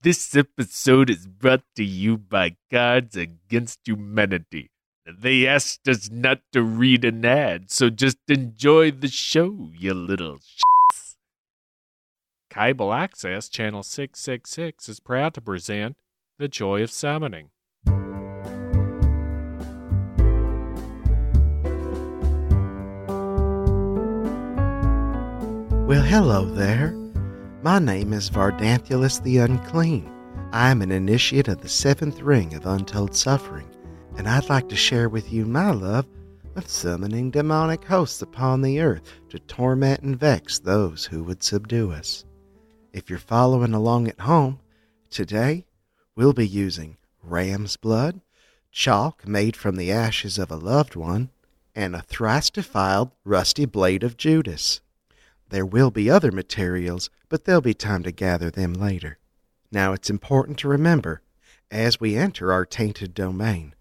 This episode is brought to you by Cards Against Humanity. They asked us not to read an ad, so just enjoy the show, you little shits. Cable Access Channel 666 is proud to present The Joy of Summoning. Well, hello there. My name is Vardanthulus the Unclean. I am an initiate of the seventh ring of untold suffering, and I'd like to share with you my love of summoning demonic hosts upon the earth to torment and vex those who would subdue us. If you're following along at home, today we'll be using ram's blood, chalk made from the ashes of a loved one, and a thrice defiled rusty blade of Judas. There will be other materials, but there'll be time to gather them later. Now it's important to remember, as we enter our tainted domain,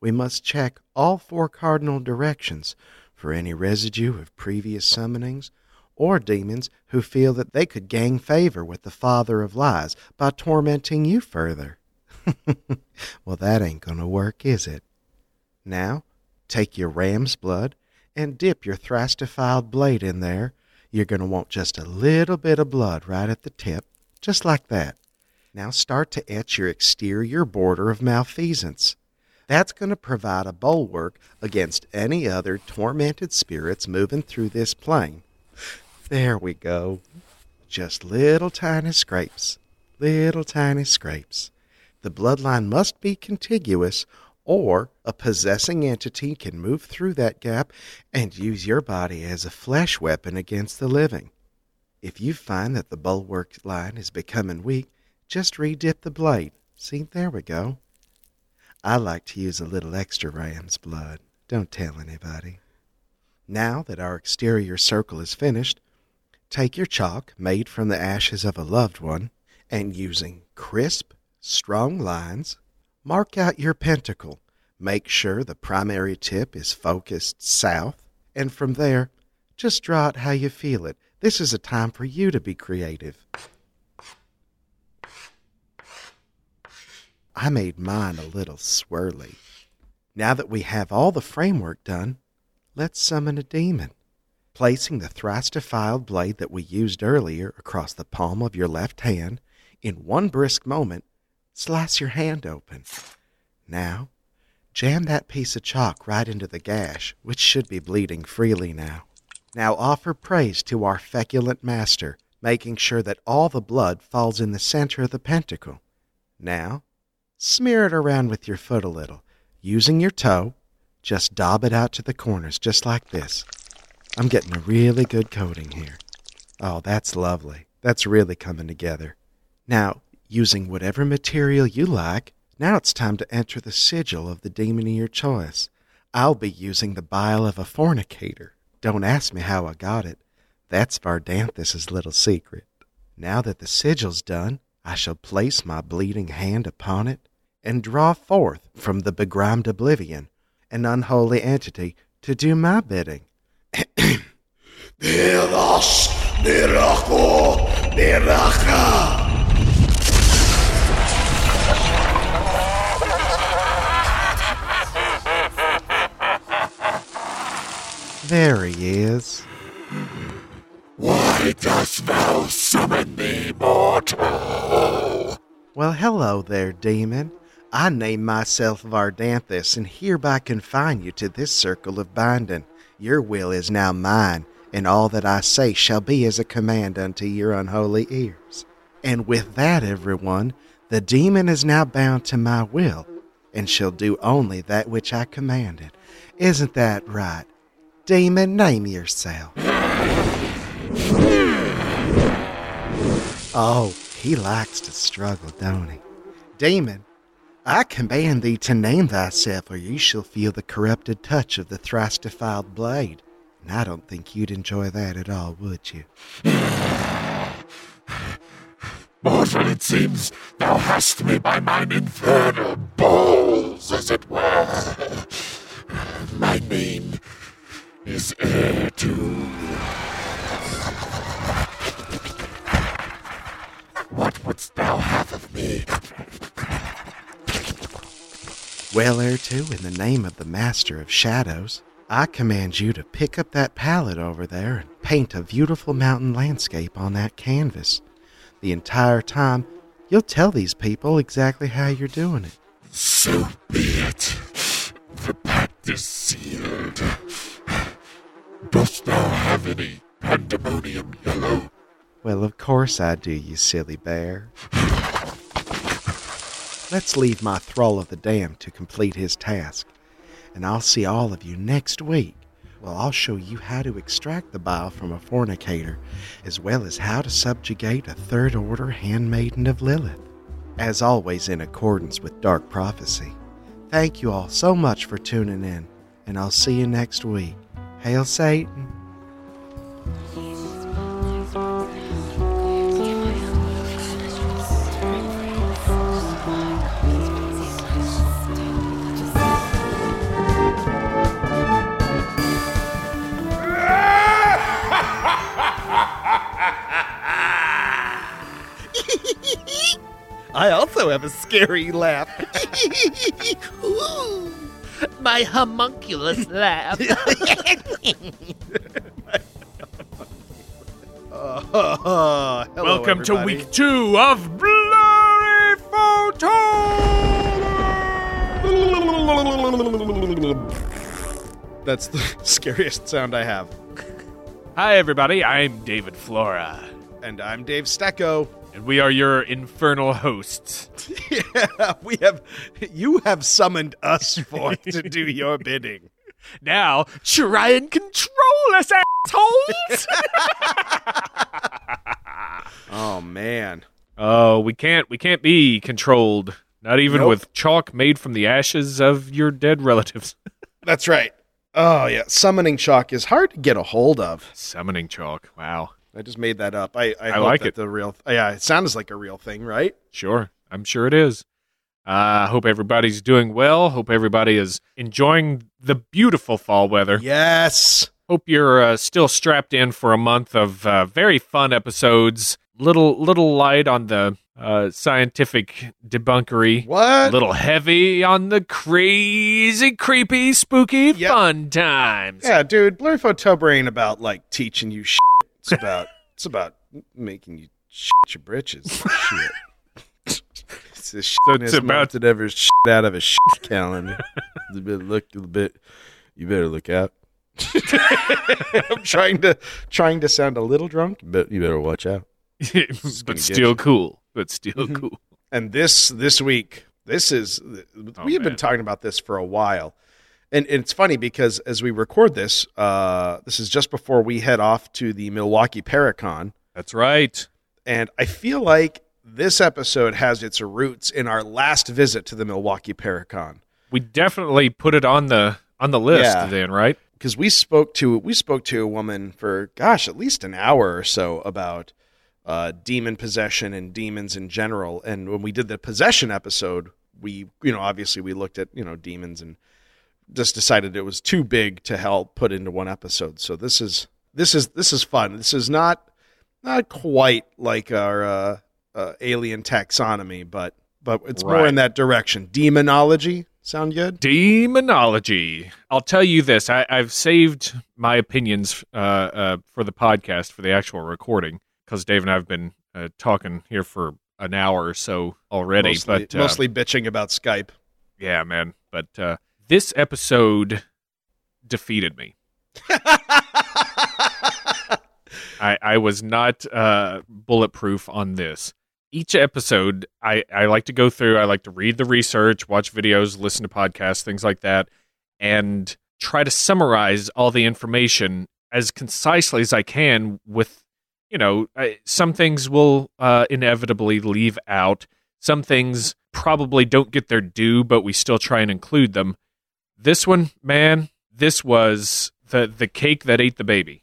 we must check all four cardinal directions for any residue of previous summonings or demons who feel that they could gain favor with the father of lies by tormenting you further. well, that ain't going to work, is it? Now, take your ram's blood and dip your thrice defiled blade in there you're going to want just a little bit of blood right at the tip, just like that. Now start to etch your exterior border of malfeasance. That's going to provide a bulwark against any other tormented spirits moving through this plane. There we go. Just little tiny scrapes. Little tiny scrapes. The bloodline must be contiguous, or a possessing entity can move through that gap and use your body as a flesh weapon against the living. If you find that the bulwark line is becoming weak, just redip the blade. See, there we go. I like to use a little extra ram's blood. Don't tell anybody. Now that our exterior circle is finished, take your chalk made from the ashes of a loved one and using crisp, strong lines, Mark out your pentacle. Make sure the primary tip is focused south, and from there, just draw it how you feel it. This is a time for you to be creative. I made mine a little swirly. Now that we have all the framework done, let's summon a demon. Placing the thrice defiled blade that we used earlier across the palm of your left hand, in one brisk moment, Slice your hand open. Now, jam that piece of chalk right into the gash, which should be bleeding freely now. Now offer praise to our feculent master, making sure that all the blood falls in the center of the pentacle. Now, smear it around with your foot a little. Using your toe, just daub it out to the corners, just like this. I'm getting a really good coating here. Oh, that's lovely. That's really coming together. Now, using whatever material you like. Now it's time to enter the sigil of the demon of your choice. I'll be using the bile of a fornicator. Don't ask me how I got it. That's Vardanthus's little secret. Now that the sigil's done, I shall place my bleeding hand upon it and draw forth from the begrimed oblivion an unholy entity to do my bidding. There he is. Why dost thou summon me, mortal? Well, hello there, demon. I name myself Vardanthus and hereby confine you to this circle of binding. Your will is now mine, and all that I say shall be as a command unto your unholy ears. And with that, everyone, the demon is now bound to my will, and shall do only that which I commanded. Isn't that right? Demon, name yourself. Oh, he likes to struggle, don't he? Demon, I command thee to name thyself, or you shall feel the corrupted touch of the thrice defiled blade. And I don't think you'd enjoy that at all, would you? Mortal, it seems thou hast me by mine infernal balls, as it were. My name is heir to. What wouldst thou have of me? Well, Air 2, in the name of the Master of Shadows, I command you to pick up that palette over there and paint a beautiful mountain landscape on that canvas. The entire time, you'll tell these people exactly how you're doing it. So be it. The pact is sealed. Dost thou have any pandemonium yellow? Well, of course I do, you silly bear. Let's leave my thrall of the dam to complete his task, and I'll see all of you next week. Well, I'll show you how to extract the bile from a fornicator, as well as how to subjugate a third order handmaiden of Lilith. As always, in accordance with dark prophecy. Thank you all so much for tuning in, and I'll see you next week. Hail Satan! I also have a scary laugh. My homunculus laugh. Oh, hello, Welcome to week two of Blurry Photo. That's the scariest sound I have. Hi, everybody. I'm David Flora, And I'm Dave Stecco. And we are your infernal hosts. yeah, we have you have summoned us forth to do your bidding. Now, try and control us, assholes. Oh man. oh, we can't. We can't be controlled. Not even Nope. with chalk made from the ashes of your dead relatives. That's right. Oh yeah, summoning chalk is hard to get a hold of. Summoning chalk. Wow. I just made that up. I I, I like that it. The real. yeah, it sounds like a real thing, right? Sure. I'm sure it is. I uh, hope everybody's doing well. Hope everybody is enjoying the beautiful fall weather. Yes. Hope you're uh, still strapped in for a month of uh, very fun episodes. Little little light on the uh, scientific debunkery. What? A little heavy on the crazy, creepy, spooky Yep. fun times. Yeah, dude, Blurry Photober ain't about like teaching you shit. It's about it's about making you shit your britches. shit. It's the So it's about- that ever shit out of a shit calendar. you better look a bit. You better look out. I'm trying to trying to sound a little drunk, but you better watch out. but still you. cool. But still Mhm. cool. And this this week, this is Oh, we have been talking about this for a while, and, and it's funny because as we record this, uh, this is just before we head off to the Milwaukee Paracon, That's right. and I feel like this episode has its roots in our last visit to the Milwaukee Paracon We definitely put it on the on the list Yeah. then, right? because we spoke to we spoke to a woman for gosh at least an hour or so about uh, demon possession and demons in general. And when we did the possession episode, we you know obviously we looked at you know demons and just decided it was too big to help put into one episode. So this is this is this is fun. This is not not quite like our uh, uh, alien taxonomy, but but it's more in that direction. Demonology sound good? Demonology. I'll tell you this: I, I've saved my opinions uh, uh, for the podcast for the actual recording because Dave and I have been uh, talking here for an hour or so already. mostly, but uh, mostly bitching about Skype. yeah, man. But uh, this episode defeated me. I, I was not uh, bulletproof on this. Each episode, I, I like to go through, I like to read the research, watch videos, listen to podcasts, things like that, and try to summarize all the information as concisely as I can with, you know, I, some things will uh, inevitably leave out. Some things probably don't get their due, but we still try and include them. This one, man, this was the, the cake that ate the baby.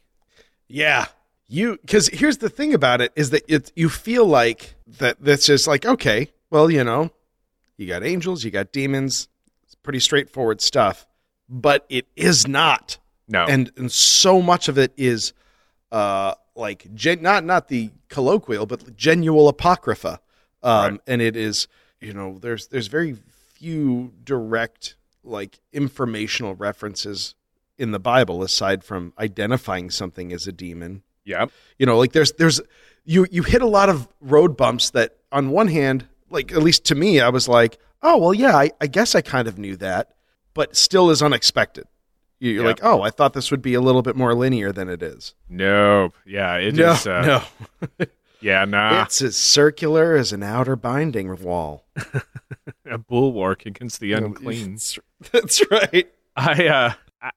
Yeah. You cuz here's the thing about it is that it you feel like that that's just like okay, well, you know, you got angels, you got demons, it's pretty straightforward stuff, but it is not. No. And and so much of it is uh like gen- not not the colloquial but genuine apocrypha um, Right. and it is you know there's there's very few direct like informational references in the Bible aside from identifying something as a demon. Yeah. You know, like there's there's you you hit a lot of road bumps that on one hand, like at least to me, I was like, oh well, yeah, I, I guess I kind of knew that, but still is unexpected. You- You're Yeah. like, oh, I thought this would be a little bit more linear than it is. Nope. Yeah. It is. no, uh, no, Yeah. Nah. it's as circular as an outer binding wall. a bulwark against the unclean. That's, right. I uh,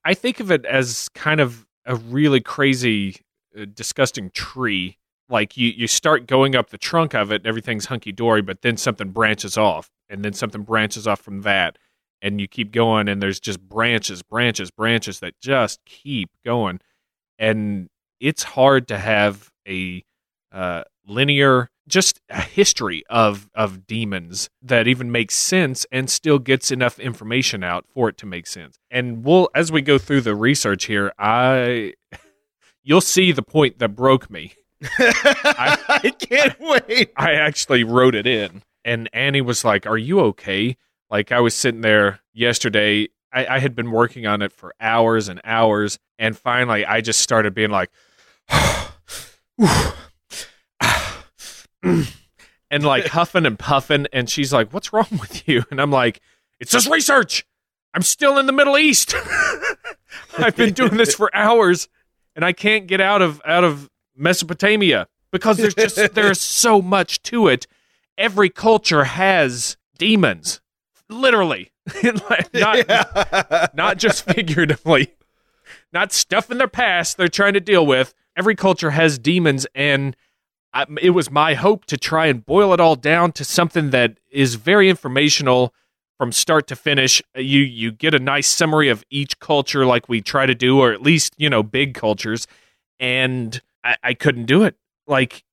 I- think of it as kind of a really crazy, uh, disgusting tree. Like you, you start going up the trunk of it, and everything's hunky dory, but then something branches off, and then something branches off from that, and you keep going, and there's just branches, branches, branches that just keep going, and it's hard to have a uh, linear just a history of of demons that even makes sense and still gets enough information out for it to make sense. And we'll as we go through the research here, I you'll see the point that broke me. I, I, can't wait. I actually wrote it in, and Annie was like, "Are you okay?" Like I was sitting there yesterday. I, I had been working on it for hours and hours, and finally, I just started being like, and like huffing and puffing. And she's like, "What's wrong with you?" And I'm like, "It's just research. I'm still in the Middle East. I've been doing this for hours, and I can't get out of out of Mesopotamia because there's just there's so much to it. Every culture has demons, literally, not Yeah. not just figuratively, not stuff in their past they're trying to deal with. Every culture has demons, and I, it was my hope to try and boil it all down to something that is very informational from start to finish. You you get a nice summary of each culture, like we try to do, or at least you know big cultures, and I, I couldn't do it. Like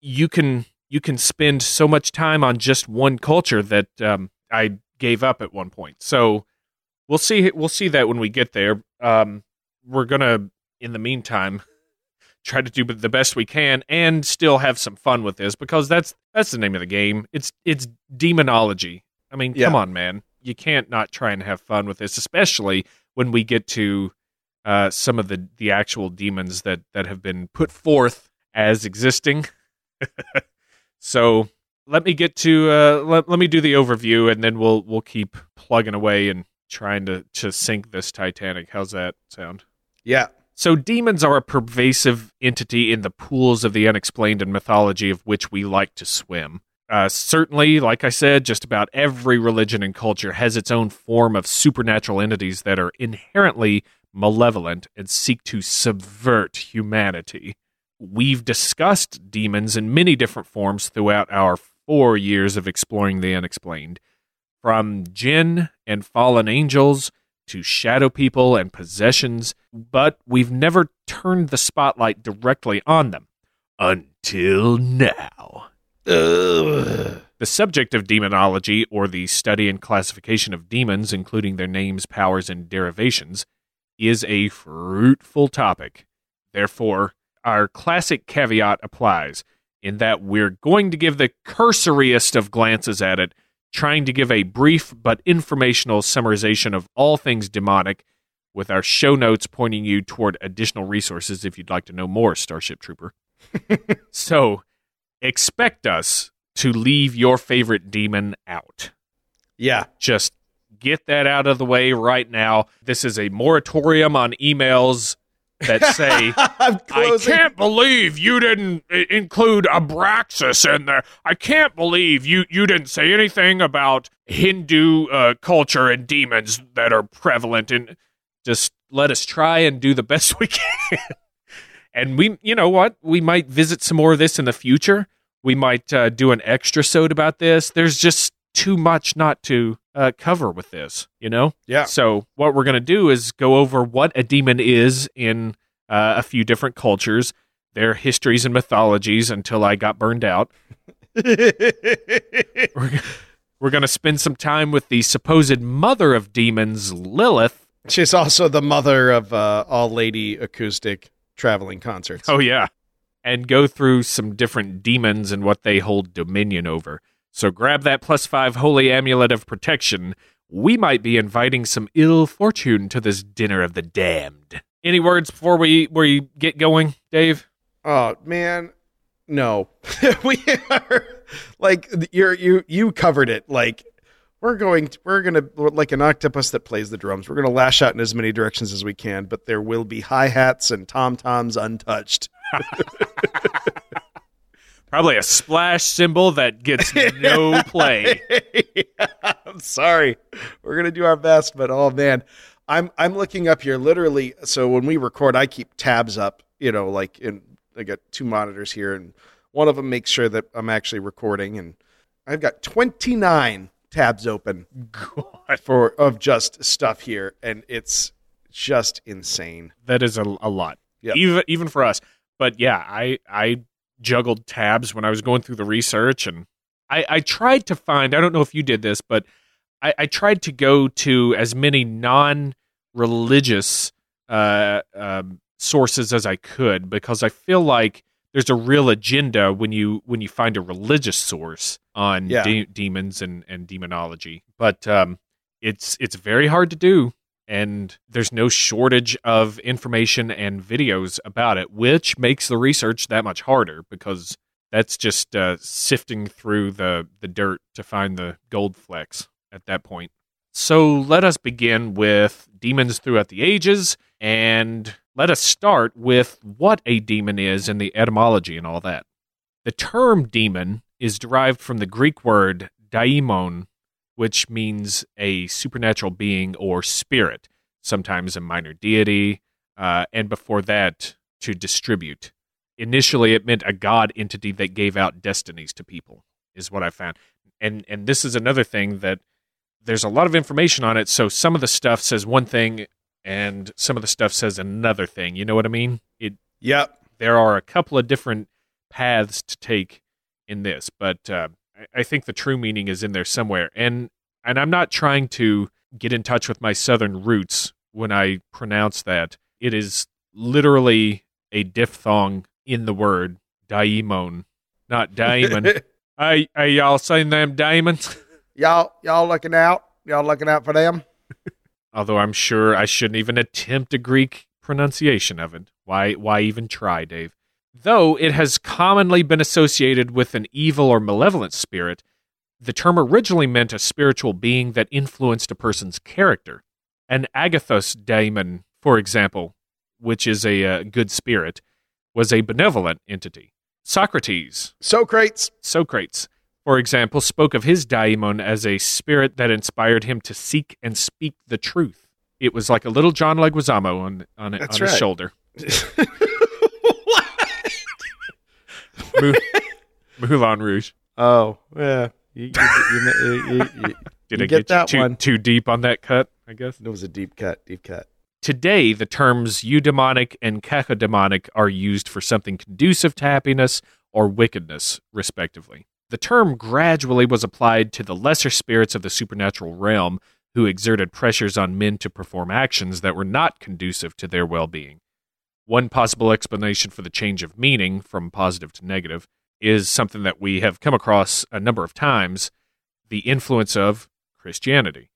you can you can spend so much time on just one culture that um, I gave up at one point. So we'll see we'll see that when we get there. Um, we're gonna in the meantime try to do the best we can and still have some fun with this because that's that's the name of the game. It's it's demonology. I mean, Yeah. come on, man. You can't not try and have fun with this, especially when we get to uh, some of the the actual demons that that have been put forth as existing. so let me get to uh, let, let me do the overview and then we'll we'll keep plugging away and trying to to sink this Titanic. How's that sound? yeah. So, demons are a pervasive entity in the pools of the unexplained and mythology of which we like to swim. Uh, certainly, like I said, just about every religion and culture has its own form of supernatural entities that are inherently malevolent and seek to subvert humanity. We've discussed demons in many different forms throughout our four years of exploring the unexplained, from jinn and fallen angels to shadow people and possessions, but we've never turned the spotlight directly on them. Until now. Ugh. The subject of demonology, or the study and classification of demons, including their names, powers, and derivations, is a fruitful topic. Therefore, our classic caveat applies in that we're going to give the cursoriest of glances at it, trying to give a brief but informational summarization of all things demonic, with our show notes pointing you toward additional resources if you'd like to know more, Starship Trooper. so, expect us to leave your favorite demon out Yeah. just get that out of the way right now. This is a moratorium on emails that say, I can't believe you didn't include Abraxas in there. I can't believe you, you didn't say anything about Hindu uh, culture and demons that are prevalent. And just let us try and do the best we can. and we, you know what? We might visit some more of this in the future. We might uh, do an extra sode about this. There's just too much not to uh, cover with this, you know? Yeah. So what we're going to do is go over what a demon is in uh, a few different cultures, their histories and mythologies until I got burned out. We're, we're going to spend some time with the supposed mother of demons, Lilith. She's also the mother of uh, all lady acoustic traveling concerts. Oh, yeah. And go through some different demons and what they hold dominion over. So grab that plus five holy amulet of protection. We might be inviting some ill fortune to this dinner of the damned. Any words before we we get going, Dave? Oh man, no. we are like you're you you covered it. Like we're going to, we're gonna like an octopus that plays the drums. We're gonna lash out in as many directions as we can, but there will be hi hats and tom toms untouched. Probably a splash cymbal that gets no play. I'm sorry. We're gonna do our best, but oh man, I'm I'm looking up here literally. So when we record, I keep tabs up. You know, like in I got two monitors here, and one of them makes sure that I'm actually recording, and I've got 29 tabs open God, for of just stuff here, and it's just insane. that is a, a lot. Yep. Even even for us. But yeah, I I juggled tabs when I was going through the research and I, I tried to find I don't know if you did this, but I, I tried to go to as many non religious uh, um, sources as I could because I feel like there's a real agenda when you when you find a religious source on Yeah. de- demons and, and demonology. But um, it's it's very hard to do and there's no shortage of information and videos about it, which makes the research that much harder because that's just uh, sifting through the, the dirt to find the gold flecks at that point. So let us begin with demons throughout the ages, and let us start with what a demon is and the etymology and all that. The term demon is derived from the Greek word daimon, which means a supernatural being or spirit, sometimes a minor deity, uh, and before that, to distribute. Initially, it meant a god entity that gave out destinies to people, is what I found. And and this is another thing that there's a lot of information on it. So some of the stuff says one thing, and some of the stuff says another thing. You know what I mean? It Yep. there are a couple of different paths to take in this, but uh, I- think the true meaning is in there somewhere. And and I'm not trying to get in touch with my southern roots when I pronounce that. It is literally a diphthong in the word daimon, not daemon. I I y'all seen them daemons? y'all y'all looking out? Y'all looking out for them? Although I'm sure I shouldn't even attempt a Greek pronunciation of it. Why why even try, Dave? Though it has commonly been associated with an evil or malevolent spirit, the term originally meant a spiritual being that influenced a person's character. An agathos daemon, for example, which is a uh, good spirit, was a benevolent entity. Socrates, Socrates. Socrates, for example, spoke of his daimon as a spirit that inspired him to seek and speak the truth. It was like a little John Leguizamo on on, on his shoulder. Mou- Moulin Rouge. Oh yeah. You, you, you, you, Did I get get, that you too, one. too deep on that cut? I guess. it was a deep cut. Deep cut. Today, the terms eudemonic and cacodemonic are used for something conducive to happiness or wickedness, respectively. The term gradually was applied to the lesser spirits of the supernatural realm who exerted pressures on men to perform actions that were not conducive to their well being. One possible explanation for the change of meaning from positive to negative is something that we have come across a number of times the influence of Christianity.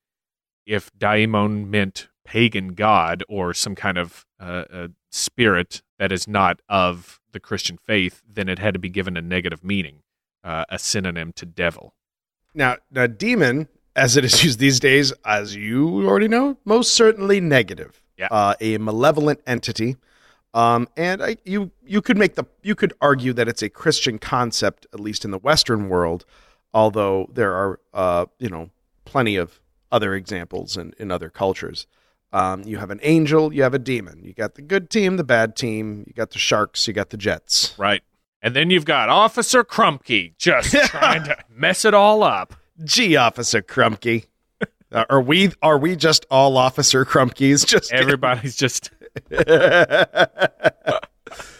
If daimon meant pagan god or some kind of uh, spirit that is not of the Christian faith, then it had to be given a negative meaning, uh, a synonym to devil. Now, now, demon, as it is used these days, as you already know, most certainly negative. Yeah. Uh, a malevolent entity. Um, and I, you you could make the you could argue that it's a Christian concept, at least in the Western world, although there are uh, you know plenty of other examples in, in other cultures. Um, you have an angel, you have a demon. You got the good team, the bad team. You got the sharks, you got the jets. Right. And then you've got Officer Crumpkey just trying to mess it all up. Gee, Officer Crumpkey. Uh, are we are we just all Officer Crumpkeys? Just Everybody's just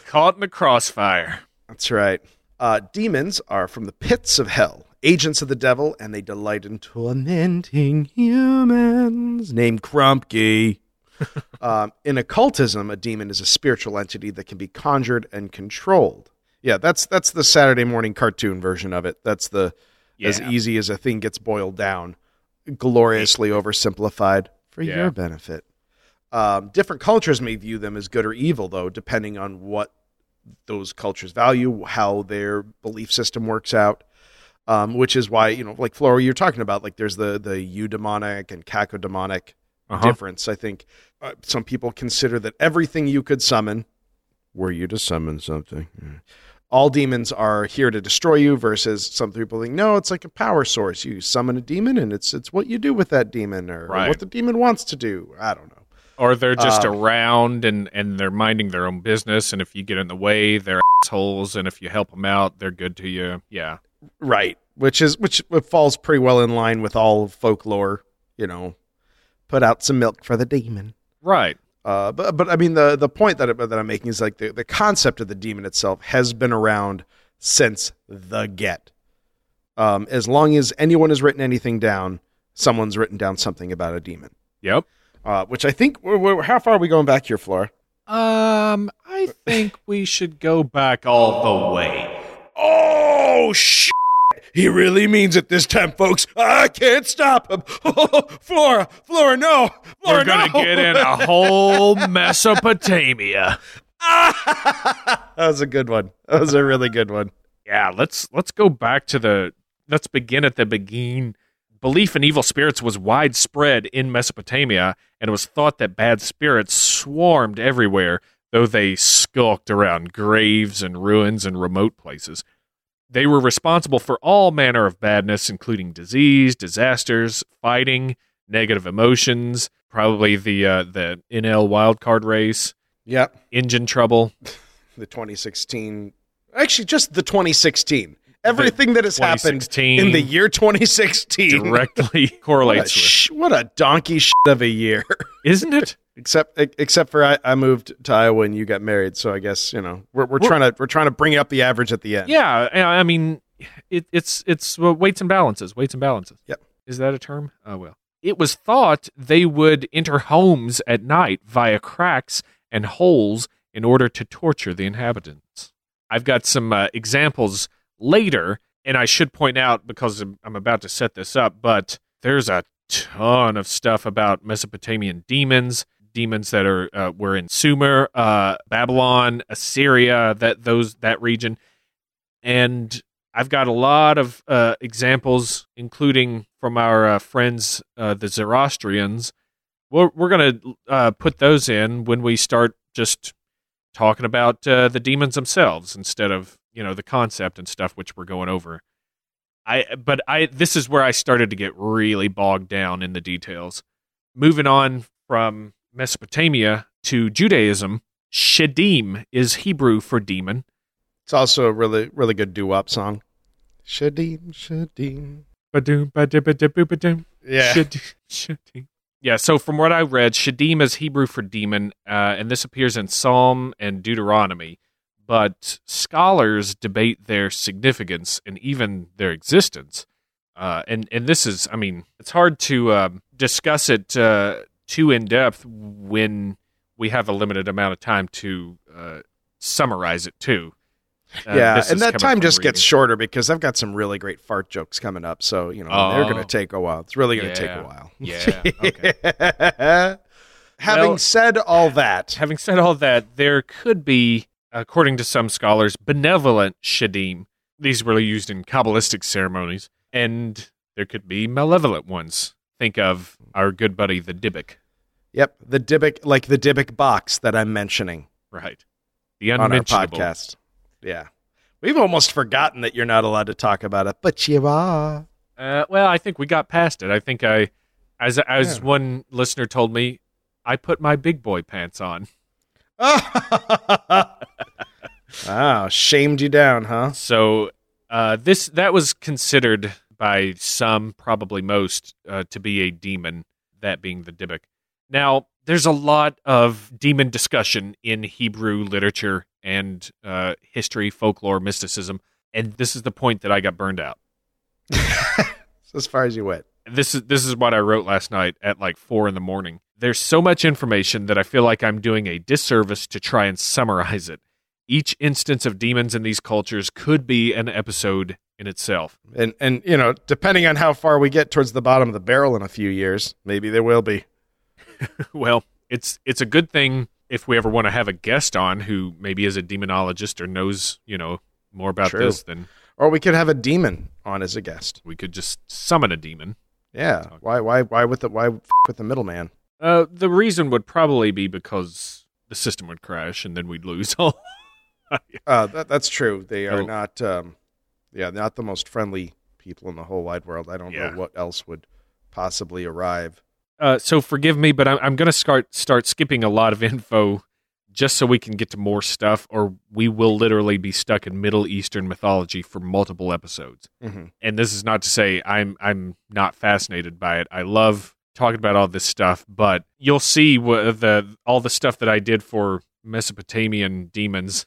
caught in the crossfire. That's right. Uh, demons are from the pits of hell, agents of the devil, and they delight in tormenting humans. Named Crumpkey. um, in occultism, a demon is a spiritual entity that can be conjured and controlled. Yeah, that's that's the Saturday morning cartoon version of it. That's the as easy as a thing gets boiled down, gloriously oversimplified for Yeah. your benefit. Um, different cultures may view them as good or evil, though, depending on what those cultures value, how their belief system works out. Um, which is why you know, like Flora, you're talking about, like there's the the eudemonic and cacodemonic Uh-huh. difference. I think uh, some people consider that everything you could summon, were you to summon something, Mm. all demons are here to destroy you. Versus some people think, no, it's like a power source. You summon a demon, and it's it's what you do with that demon, or, or what the demon wants to do. I don't know. Or they're just Uh, around and, and they're minding their own business. And if you get in the way, they're assholes. And if you help them out, they're good to you. Yeah. Right, which is which falls pretty well in line with all of folklore. You know, put out some milk for the demon. Right. Uh, but but I mean the the point that that I'm making is like the the concept of the demon itself has been around since the get. Um, as long as anyone has written anything down, someone's written down something about a demon. Yep. Uh, which I think we're, we're, how far are we going back here, Flora? Um, I think we should go back all the way. Oh shit! He really means it this time, folks. I can't stop him. Flora, Flora, no, Flora, We're gonna no. get in a whole Mesopotamia. that was a good one. That was a really good one. Yeah, let's let's go back to the let's begin at the begin. Belief in evil spirits was widespread in Mesopotamia, and it was thought that bad spirits swarmed everywhere, though they skulked around graves and ruins and remote places. They were responsible for all manner of badness, including disease, disasters, fighting, negative emotions, probably the uh, the NL wildcard race, Yep. engine trouble. the 2016 actually just the 2016 everything that has happened in the year 2016 directly what a, correlates with, sh- what a donkey shit of a year isn't it? except except for I, I moved to Iowa and you got married so I guess you know we're, we're We're- trying to we're trying to bring up the average at the end Yeah, I mean, it, it's it's well, weights and balances. Weights and balances. Yep. Is that a term? Oh well. It was thought they would enter homes at night via cracks and holes in order to torture the inhabitants. I've got some uh, examples later, and I should point out because I'm about to set this up, but there's a ton of stuff about Mesopotamian demons, demons that are uh, were in Sumer, uh, Babylon, Assyria, that those that region, and I've got a lot of uh, examples, including from our uh, friends, uh, the Zoroastrians. We're, we're going to uh, put those in when we start just talking about the demons themselves instead of you know the concept and stuff which we're going over. I but I this is where I started to get really bogged down in the details. Moving on from Mesopotamia to Judaism, Shadim is Hebrew for demon. it's also a really really good doo-wop song Shadim Shadim Ba-doom, ba-da-ba-da-boo-ba-doom. yeah Shad- Shadim. Yeah, so from what I read, Shadim is Hebrew for demon, uh, and this appears in Psalm and Deuteronomy. But scholars debate their significance and even their existence. Uh, and, and this is, I mean, it's hard to um, discuss it uh, too in depth when we have a limited amount of time to uh, summarize it, too. Uh, yeah, and that time just gets shorter because I've got some really great fart jokes coming up. So you know they're Oh. going to take a while. It's really going to take a while. Yeah, okay. Having Well- said all that, Having said all that, there could be, according to some scholars, benevolent shadim. These were used in Kabbalistic ceremonies, and there could be malevolent ones. Think of our good buddy, the Dybbuk. yep, the Dybbuk, like the Dybbuk box that I'm mentioning Right. The unmentionable on our podcast. Yeah, we've almost forgotten that you're not allowed to talk about it, but you are. Uh, well, I think we got past it. I think I, as as Yeah. one listener told me, I put my big boy pants on. wow, shamed you down, huh? So uh, this that was considered by some, probably most, uh, to be a demon. That being the Dybbuk. Now, there's a lot of demon discussion in Hebrew literature and uh, history, folklore, mysticism, and this is the point that I got burned out. as far as you went. This is this is what I wrote last night at like four in the morning. There's so much information that I feel like I'm doing a disservice to try and summarize it. Each instance of demons in these cultures could be an episode in itself. And and you know, depending on how far we get towards the bottom of the barrel in a few years, maybe there will be. Well, it's it's a good thing if we ever want to have a guest on who maybe is a demonologist or knows, you know, more about True. this than Or we could have a demon on as a guest. we could just summon a demon. Yeah. Why why why with the why f- with the middleman? Uh, the reason would probably be because the system would crash and then we'd lose all. Uh, that, that's true. They are not, um, yeah, not the most friendly people in the whole wide world. I don't Yeah. know what else would possibly arrive. Uh, so forgive me, but I'm, I'm going to start start skipping a lot of info just so we can get to more stuff, or we will literally be stuck in Middle Eastern mythology for multiple episodes. hmm And this is not to say I'm I'm not fascinated by it. I love talking about all this stuff, but you'll see what the all the stuff that I did for Mesopotamian demons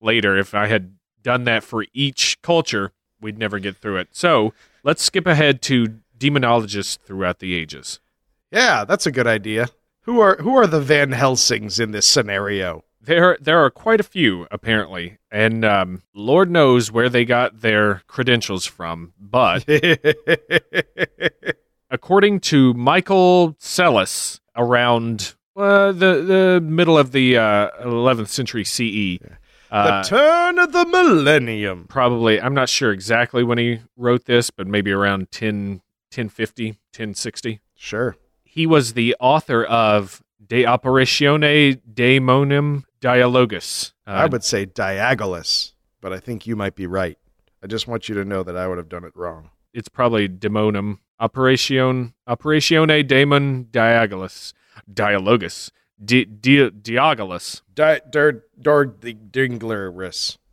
later. If I had done that for each culture, we'd never get through it. So let's skip ahead to demonologists throughout the ages. Yeah, that's a good idea. Who are who are the Van Helsings in this scenario? There, there are quite a few apparently, and um, Lord knows where they got their credentials from. But according to Michael Psellus, around uh, the the middle of the uh, 11th century CE, uh, the turn of the millennium. probably I'm not sure exactly when he wrote this, but maybe around 10, 1050, 1060. Sure. He was the author of De Operatione Daemonum Dialogus. Uh, I would say Diagoras, but I think you might be right. I just want you to know that I would have done it wrong. it's probably Demonum Operation Operatione Daemon Diagolis Dialogus Di, Di, Diagolis. Di- Dur- Dur-.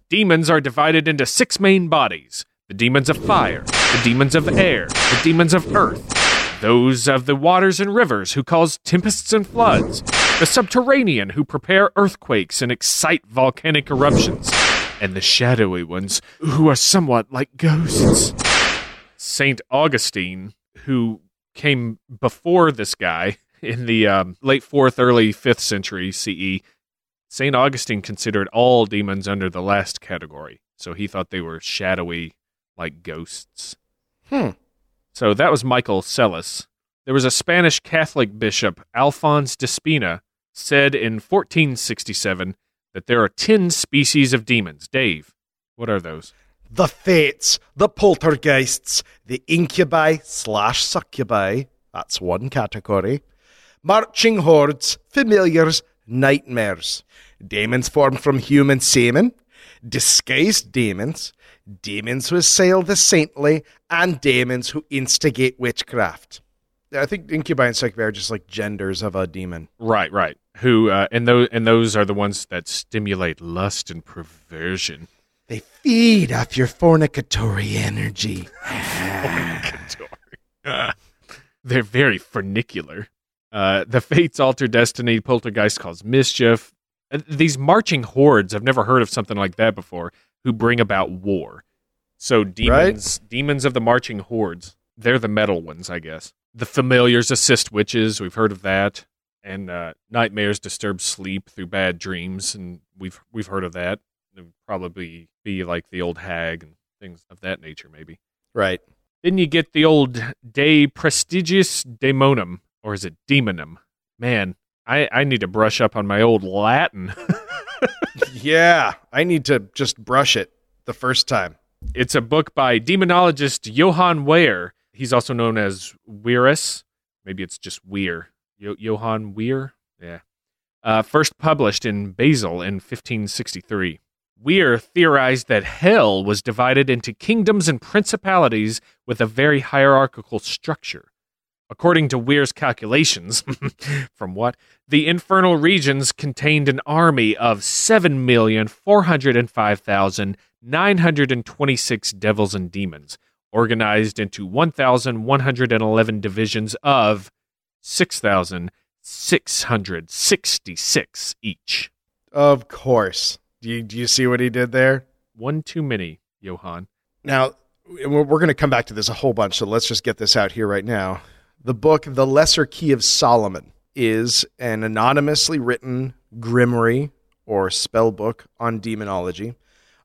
Demons are divided into six main bodies: the demons of fire, the demons of air, the demons of earth, those of the waters and rivers who cause tempests and floods, the subterranean who prepare earthquakes and excite volcanic eruptions, and the shadowy ones who are somewhat like ghosts. Saint Augustine, who came before this guy in the um, late fourth, early fifth century CE, Saint Augustine considered all demons under the last category, so he thought they were shadowy, like ghosts. Hmm. So that was Michael Psellus. There was a Spanish Catholic bishop, Alphonse de Spina, said in 1467 that there are 10 species of demons. Dave, what are those? The fates, the poltergeists, the incubi slash succubi, that's one category, marching hordes, familiars, nightmares, demons formed from human semen, disguised demons, demons who assail the saintly, and demons who instigate witchcraft. I think incubi and succubi are just like genders of a demon. Right, right. Who uh, and those and those are the ones that stimulate lust and perversion. They feed off your fornicatory energy. Fornicatory. They're very funicular. Uh, the fates alter destiny. Poltergeist cause mischief. Uh, These marching hordes, I've never heard of something like that before, who bring about war. So demons, demons of the marching hordes, they're the metal ones, I guess. The familiars assist witches. We've heard of that. And uh, nightmares disturb sleep through bad dreams, and we've we've heard of that. It would probably be like the old hag and things of that nature, maybe. Right. Then you get the old De Prestigious Daemonum, or is it Demonum? Man, I, I need to brush up on my old Latin. Yeah, I need to just brush it the first time. it's a book by demonologist Johann Weir. He's also known as Wierus. Maybe it's just Weir. Yo- Johann Weir? Yeah. Uh, first published in Basel in 1563. Weir theorized that hell was divided into kingdoms and principalities with a very hierarchical structure. According to Weir's calculations, from what? The infernal regions contained an army of 7,405,926 devils and demons, organized into 1,111 divisions of 6,666 each. Of course. Do you, do you see what he did there? One too many, Johann. Now, we're going to come back to this a whole bunch, so let's just get this out here right now. The book, The Lesser Key of Solomon, is an anonymously written grimoire or spell book on demonology.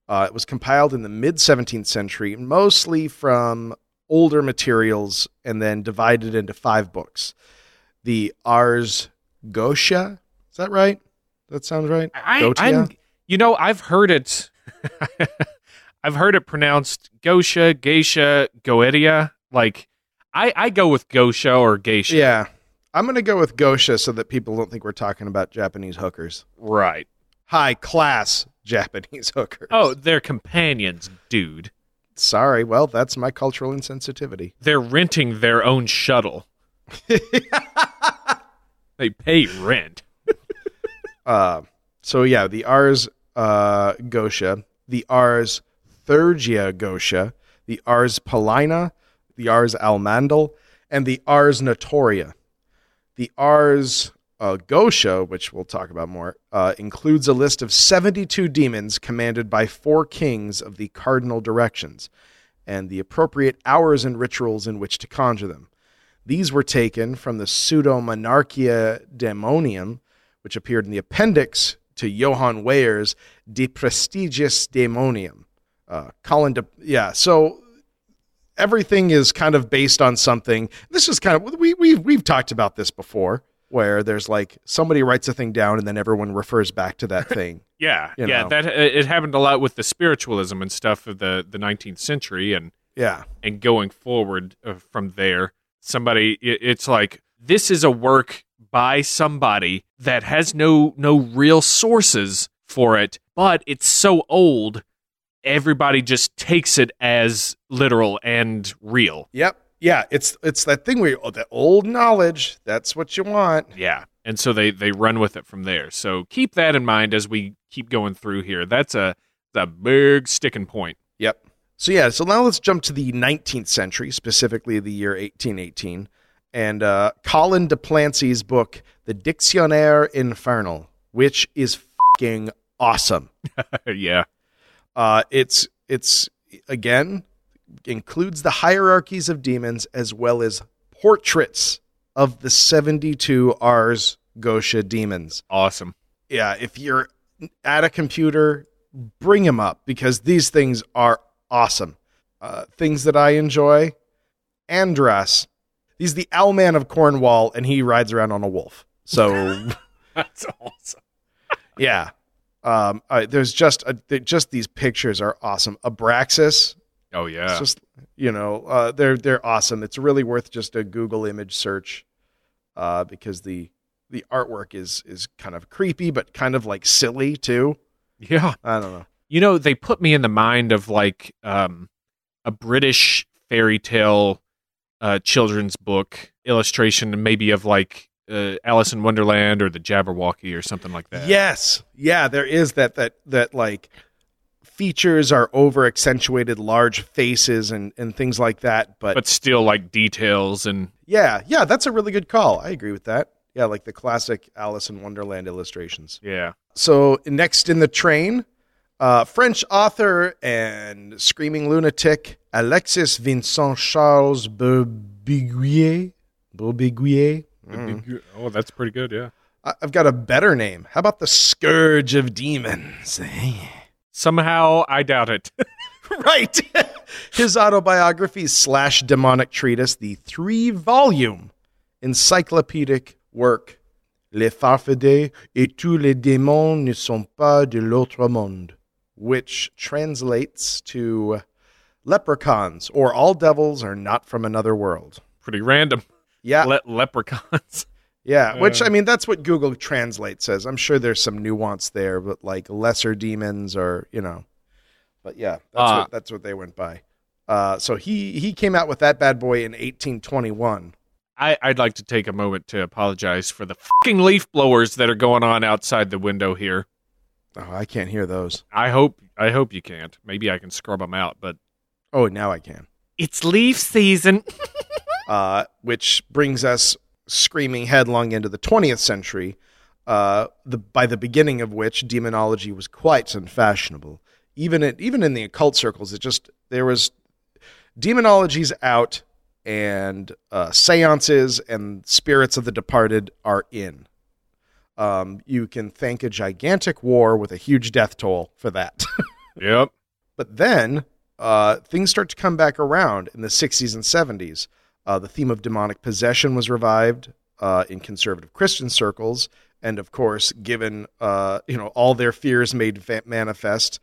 Uh, it was compiled in the mid 17th century, mostly from older materials, and then divided into five books. The Ars Goetia, is that right? That sounds right. I? I'm, you know, I've heard it. I've heard it pronounced Gosha, Geisha, Goetia. Like, I, I go with Gosha or Geisha. Yeah, I'm going to go with Goetia so that people don't think we're talking about Japanese hookers. Right. High class Japanese hookers. Oh, they're companions, dude. sorry. Well, that's my cultural insensitivity. They're renting their own shuttle. they pay rent. Uh, so yeah, the Ars uh, Goetia, the Ars Theurgia Goetia, the Ars Paulina, the Ars Almadel, and the Ars Notoria. The Ars uh, Goetia, which we'll talk about more, uh, includes a list of 72 demons commanded by four kings of the cardinal directions, and the appropriate hours and rituals in which to conjure them. These were taken from the Pseudo Monarchia Daemonium, which appeared in the appendix to Johann Weyer's De Prestigiis Daemonium. Uh, Collin, De- yeah, so everything is kind of based on something. This is kind of we we we've talked about this before, where there's like somebody writes a thing down and then everyone refers back to that thing. Yeah, You yeah. know. That it happened a lot with the spiritualism and stuff of the the 19th century, and yeah, and going forward uh, from there, somebody it, it's like this is a work by somebody that has no no real sources for it, but it's so old, everybody just takes it as literal and real. yep, yeah. It's it's that thing where you, oh, the old knowledge. That's what you want. Yeah. And so they they run with it from there. So keep that in mind as we keep going through here. That's a a big sticking point. Yep. So yeah, so now let's jump to the 19th century, specifically the year 1818, and uh, Collin de Plancy's book, The Dictionnaire Infernal, which is fucking awesome. yeah. Uh, it's it's again includes the hierarchies of demons as well as portraits of the 72 Ars Goetia demons. Awesome. Yeah, if you're at a computer, bring them up because these things are awesome. Uh, things that I enjoy. Andras. He's the Owlman of Cornwall, and he rides around on a wolf. So That's awesome. yeah, um, uh, there's just a, just these pictures are awesome. Abraxas, Oh yeah. it's just you know uh, they're they're awesome. It's really worth just a Google image search uh, because the the artwork is is kind of creepy, but kind of like silly too. yeah. I don't know. You know, they put me in the mind of like um a British fairy tale uh children's book illustration maybe of like uh, Alice in Wonderland or the Jabberwocky or something like that. Yes, yeah, there is that that that like features are over accentuated, large faces and and things like that. But, But still like details and yeah, yeah, that's a really good call. I agree with that. Yeah, like the classic Alice in Wonderland illustrations. yeah. So next in the train, uh, French author and screaming lunatic Alexis Vincent Charles Berbiguier. Berbiguier. Mm. Oh, that's pretty good, yeah. I- I've got a better name. How about the Scourge of Demons? Somehow I doubt it. right. His autobiography slash demonic treatise, the three volume encyclopedic work Les farfadets et tous les démons ne sont pas de l'autre monde, which translates to leprechauns or all devils are not from another world. pretty random. Yeah. Le- leprechauns. Yeah, which I mean, that's what Google Translate says. I'm sure there's some nuance there, but like lesser demons or you know, but yeah, that's Uh, what that's what they went by. Uh, so he he came out with that bad boy in 1821. I, I'd like to take a moment to apologize for the fucking leaf blowers that are going on outside the window here. Oh, I can't hear those. I hope I hope you can't. Maybe I can scrub them out, but Oh, now I can. it's leaf season. Uh, which brings us screaming headlong into the 20th century. Uh, the by the beginning of which demonology was quite unfashionable. Even in, even in the occult circles, it just there was demonology's out and uh, seances and spirits of the departed are in. Um, you can thank a gigantic war with a huge death toll for that. yep. But then uh, things start to come back around in the 60s and 70s. Uh, the theme of demonic possession was revived uh, in conservative Christian circles, and of course, given uh, you know all their fears made fa- manifest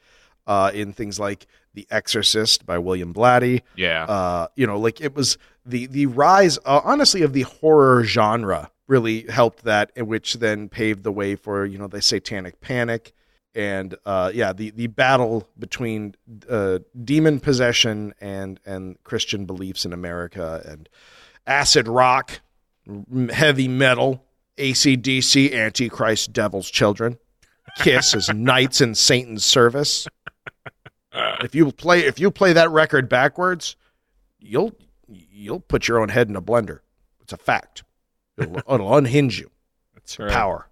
uh, in things like The Exorcist by William Blatty. Yeah. Uh, you know, like it was the the rise, uh, honestly, of the horror genre really helped that, which then paved the way for you know the Satanic Panic and uh, yeah, the the battle between uh, demon possession and and Christian beliefs in America and acid rock, heavy metal, ACDC, Antichrist, Devil's Children, Kiss as knights in Satan's service. If you play if you play that record backwards, you'll you'll put your own head in a blender. It's a fact. It'll, it'll unhinge you. That's right. Power.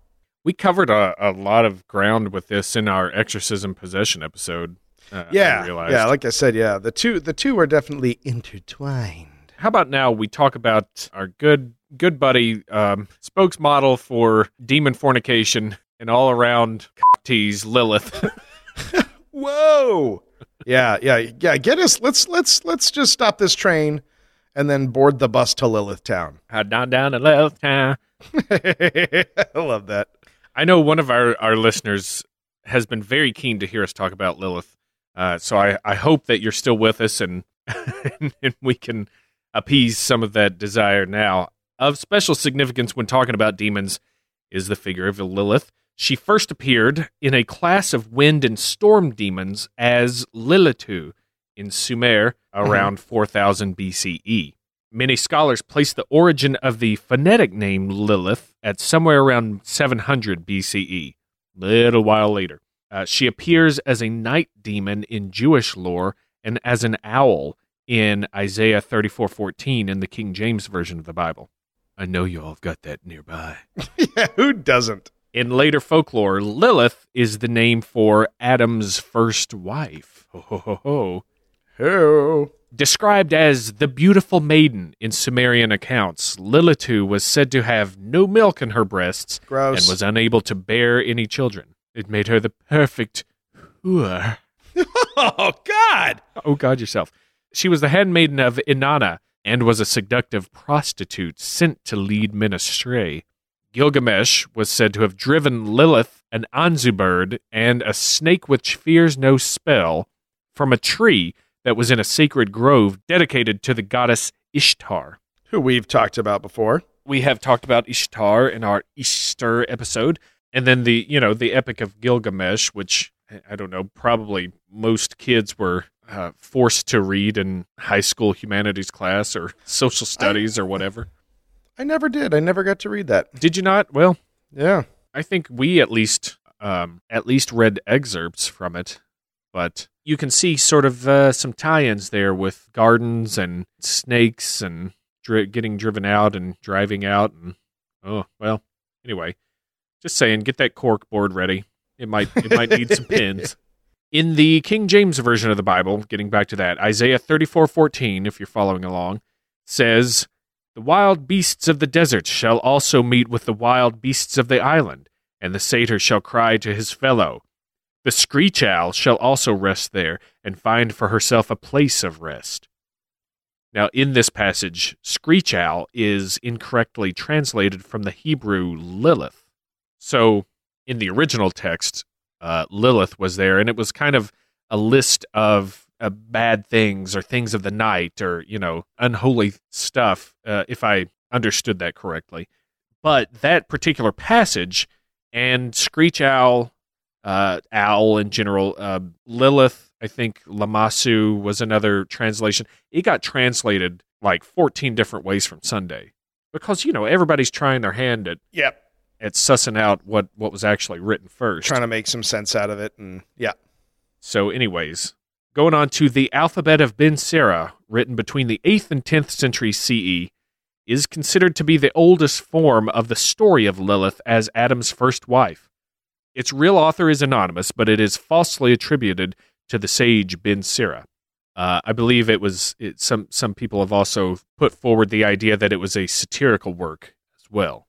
We covered a, a lot of ground with this in our exorcism possession episode. Uh, Yeah, yeah. Like I said, yeah. The two the two are definitely intertwined. How about now we talk about our good good buddy um, spokesmodel for demon fornication and all around tease Lilith. Whoa. yeah, yeah, yeah. Get us. Let's let's let's just stop this train, and then board the bus to Lilith Town. Down down to Lilith town. I love that. I know one of our, our listeners has been very keen to hear us talk about Lilith. Uh, so I, I hope that you're still with us and, and we can appease some of that desire now. Of special significance when talking about demons is the figure of Lilith. She first appeared in a class of wind and storm demons as Lilitu in Sumer around 4000 BCE. Many scholars place the origin of the phonetic name Lilith at somewhere around 700 BCE, little while later. Uh, she appears as a night demon in Jewish lore and as an owl in Isaiah 34:14 in the King James version of the Bible. I know you all have got that nearby. yeah, who doesn't? In later folklore, Lilith is the name for Adam's first wife. Ho ho ho ho. Who? Described as the beautiful maiden in Sumerian accounts, Lilitu was said to have no milk in her breasts Gross. and was unable to bear any children. It made her the perfect whore. oh God! Oh, God, yourself. She was the handmaiden of Inanna and was a seductive prostitute sent to lead men astray. Gilgamesh was said to have driven Lilith, an Anzu bird, and a snake which fears no spell from a tree that was in a sacred grove dedicated to the goddess Ishtar. Who we've talked about before. We have talked about Ishtar in our Easter episode, and then the you know the Epic of Gilgamesh, which I don't know, probably most kids were uh, forced to read in high school humanities class or social studies or whatever. I never did. I never got to read that. Did you not? Well, Yeah. I think we at least um, at least read excerpts from it, but you can see sort of uh, some tie-ins there with gardens and snakes and dri- getting driven out and driving out and oh well. Anyway, just saying, get that cork board ready. It might it might need some pins. In the King James version of the Bible, getting back to that, Isaiah thirty four fourteen, if you're following along, says, The wild beasts of the desert shall also meet with the wild beasts of the island, and the satyr shall cry to his fellow. The screech owl shall also rest there, and find for herself a place of rest. Now, in this passage, screech owl is incorrectly translated from the Hebrew Lilith. So, in the original text, uh, Lilith was there, and it was kind of a list of uh, bad things or things of the night or, you know, unholy stuff, uh, if I understood that correctly. But that particular passage and Screech Owl, uh, Owl in general, uh, Lilith, I think Lamasu was another translation. It got translated like 14 different ways from Sunday because, you know, everybody's trying their hand at, Yep. at sussing out what, what was actually written first. Trying to make some sense out of it, and yeah. So, anyways, going on to the alphabet of Ben Sira, written between the 8th and 10th century CE, is considered to be the oldest form of the story of Lilith as Adam's first wife. Its real author is anonymous, but it is falsely attributed to the sage Bin Sira. Uh, I believe it was it, some some people have also put forward the idea that it was a satirical work as well.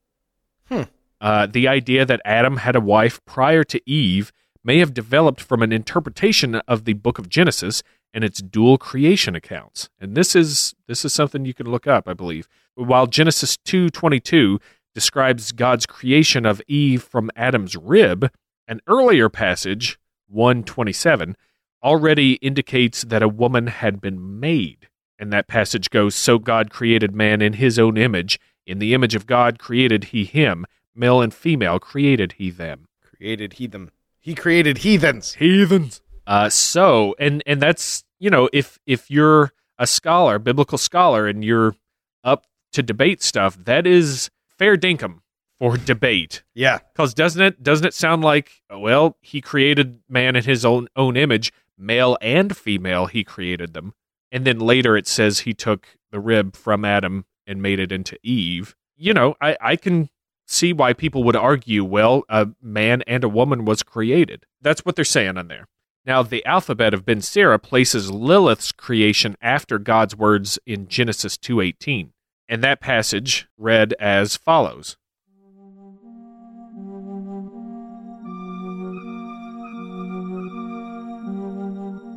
Hmm. Uh, the idea that Adam had a wife prior to Eve may have developed from an interpretation of the book of Genesis and its dual creation accounts. And this is this is something you can look up, I believe. While Genesis 2:22 describes God's creation of Eve from Adam's rib, an earlier passage, 127, already indicates that a woman had been made. And that passage goes, So God created man in his own image. In the image of God created he him. Male and female created he them. Created he them. He created heathens. Heathens. Uh, so, and, and that's, you know, if, if you're a scholar, biblical scholar, and you're up to debate stuff, that is fair dinkum for debate. Yeah. Because doesn't it doesn't it sound like well he created man in his own own image, male and female he created them, and then later it says he took the rib from Adam and made it into Eve. You know, I I can see why people would argue well a man and a woman was created. That's what they're saying on there. Now the alphabet of Ben Sira places Lilith's creation after God's words in Genesis two eighteen, and that passage read as follows.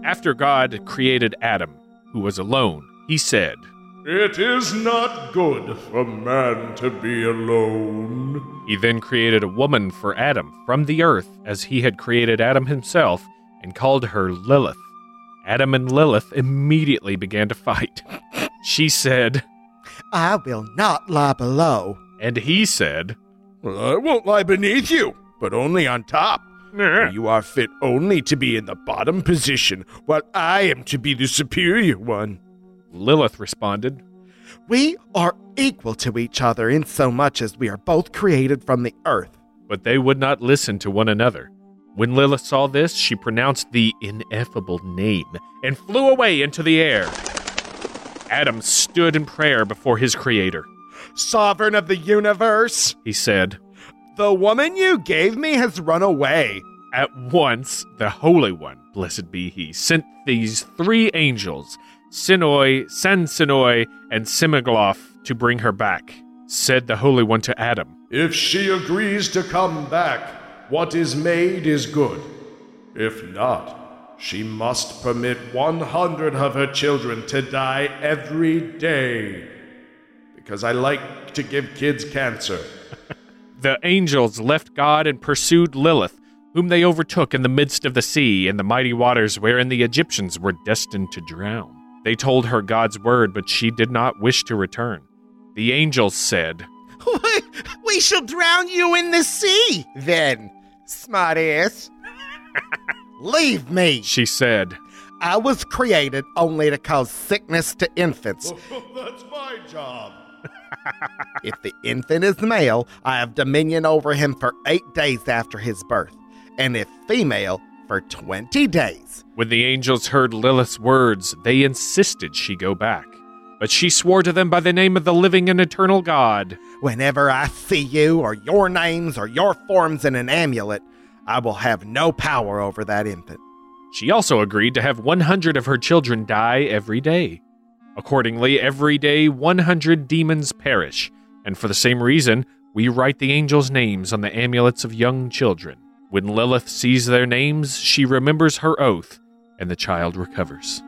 After God created Adam, who was alone, he said, It is not good for man to be alone. He then created a woman for Adam from the earth, as he had created Adam himself, and called her Lilith. Adam and Lilith immediately began to fight. She said, I will not lie below. and he said, Well, I won't lie beneath you, but only on top. For you are fit only to be in the bottom position, while I am to be the superior one. Lilith responded, We are equal to each other in so much as we are both created from the earth. but they would not listen to one another. When Lilith saw this, she pronounced the ineffable name and flew away into the air. Adam stood in prayer before his creator. Sovereign of the universe, He said, the woman you gave me has run away. At once, the Holy One, blessed be he, sent these three angels, Sinoi, Sansinoi, and Simigloth, to bring her back. Said the Holy One to Adam, If she agrees to come back, what is made is good. If not, she must permit 100 of her children to die every day. Because I like to give kids cancer. The angels left God and pursued Lilith, whom they overtook in the midst of the sea, in the mighty waters wherein the Egyptians were destined to drown. They told her God's word, but she did not wish to return. The angels said, we shall drown you in the sea, then, smartass. Leave me. She said, I was created only to cause sickness to infants. That's my job. If the infant is male, I have dominion over him for eight days after his birth, and if female, for 20 days. When the angels heard Lilith's words, they insisted she go back. But she swore to them by the name of the living and eternal God. Whenever I see you or your names or your forms in an amulet, I will have no power over that infant. She also agreed to have 100 of her children die every day. Accordingly, every day 100 demons perish, and for the same reason, we write the angels' names on the amulets of young children. When Lilith sees their names, she remembers her oath, and the child recovers.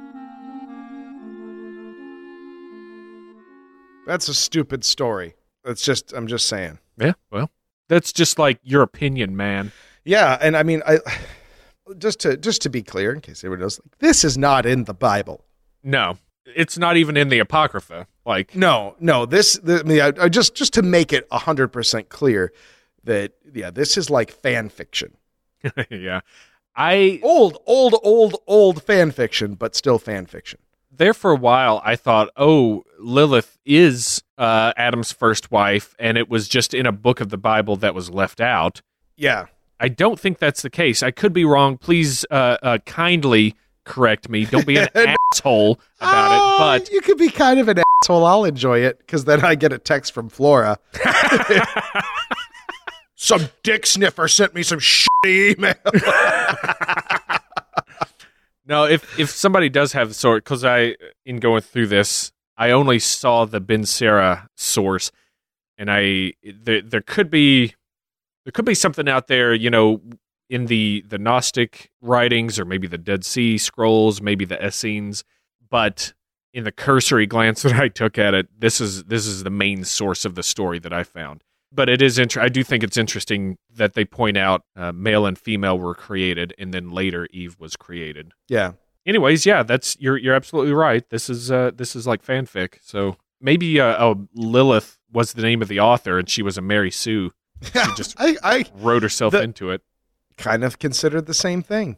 That's a stupid story. That's just, I'm just saying. Yeah, well, that's just like your opinion, man. Yeah, and I mean, I just to just to be clear, in case everyone knows, like, this is not in the Bible. No, it's not even in the Apocrypha. Like, No, no. This, the, I mean, I, I just just to make it hundred percent clear that yeah, this is like fan fiction, yeah. I old, old, old, old fan fiction, but still fan fiction. there for a while I thought, oh, Lilith is uh, Adam's first wife, and it was just in a book of the Bible that was left out. Yeah, I don't think that's the case. I could be wrong. Please uh, uh, kindly correct me. Don't be an asshole about it. But you could be kind of an asshole. I'll enjoy it because then I get a text from Flora. some dick sniffer sent me some shitty email. no, if if somebody does have the sort, because I in going through this, I only saw the Ben Sarah source, and I there there could be there could be something out there, you know, in the the Gnostic writings, or maybe the Dead Sea Scrolls, maybe the Essenes, but in the cursory glance that I took at it, this is this is the main source of the story that I found. But it is inter- I do think it's interesting that they point out uh, male and female were created, and then later Eve was created. Yeah. Anyways, yeah, that's you're you're absolutely right. This is uh this is like fanfic. So maybe uh, oh, Lilith was the name of the author, and she was a Mary Sue. She just I, I wrote herself The- into it. kind of considered the same thing.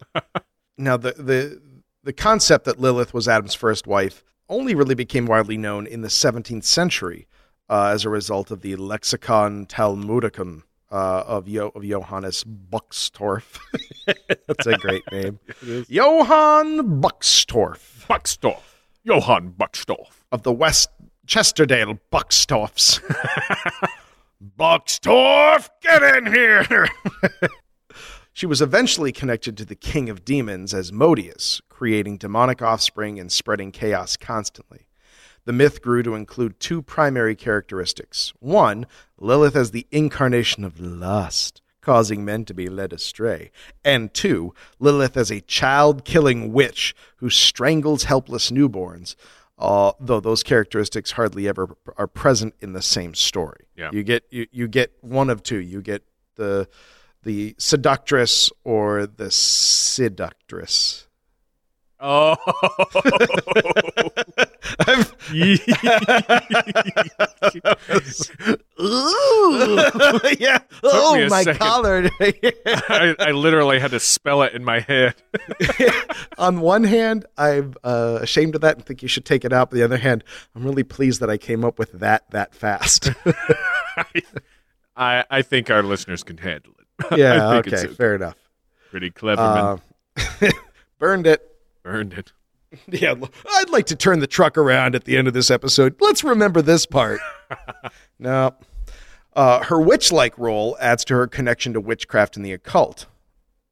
now the the the concept that Lilith was Adam's first wife only really became widely known in the 17th century uh, as a result of the Lexicon Talmudicum uh, of Yo- of Johannes Buxtorf. That's a great name. Johann Buxtorf Buxtorf, Johann Buxtorf. of the West Chesterdale Buxtorfs. Buxtorf, get in here! she was eventually connected to the king of demons Asmodeus, creating demonic offspring and spreading chaos constantly. The myth grew to include two primary characteristics. One, Lilith as the incarnation of lust, causing men to be led astray. And two, Lilith as a child killing witch who strangles helpless newborns, uh, though those characteristics hardly ever are present in the same story. Yeah. You get you, you get one of two. You get the the seductress or the seductress. Oh, yeah. Oh, my second. collar. I, I literally had to spell it in my head. On one hand, I'm uh, ashamed of that and think you should take it out. But the other hand, I'm really pleased that I came up with that that fast. I I think our listeners can handle it. yeah. I Okay. Fair enough. Pretty clever, man. Uh, burned it. Burned it. Yeah, I'd like to turn the truck around at the end of this episode. Let's remember this part. no. Uh, her witch like role adds to her connection to witchcraft and the occult.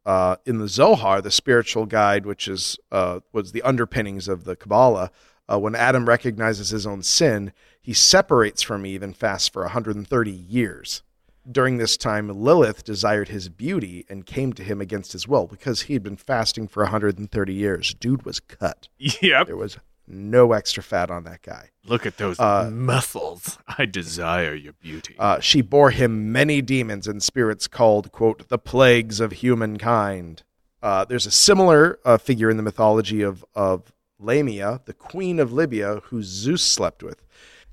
Uh, in the Zohar, the spiritual guide, which is uh, was the underpinnings of the Kabbalah, uh, when Adam recognizes his own sin, he separates from Eve and fasts for 130 years. During this time, Lilith desired his beauty and came to him against his will because he had been fasting for 130 years. Dude was cut. Yep. There was no extra fat on that guy. Look at those Uh, muscles. I desire your beauty. Uh, she bore him many demons and spirits called, quote, the plagues of humankind. Uh, there's a similar uh, figure in the mythology of, of Lamia, the queen of Libya, who Zeus slept with.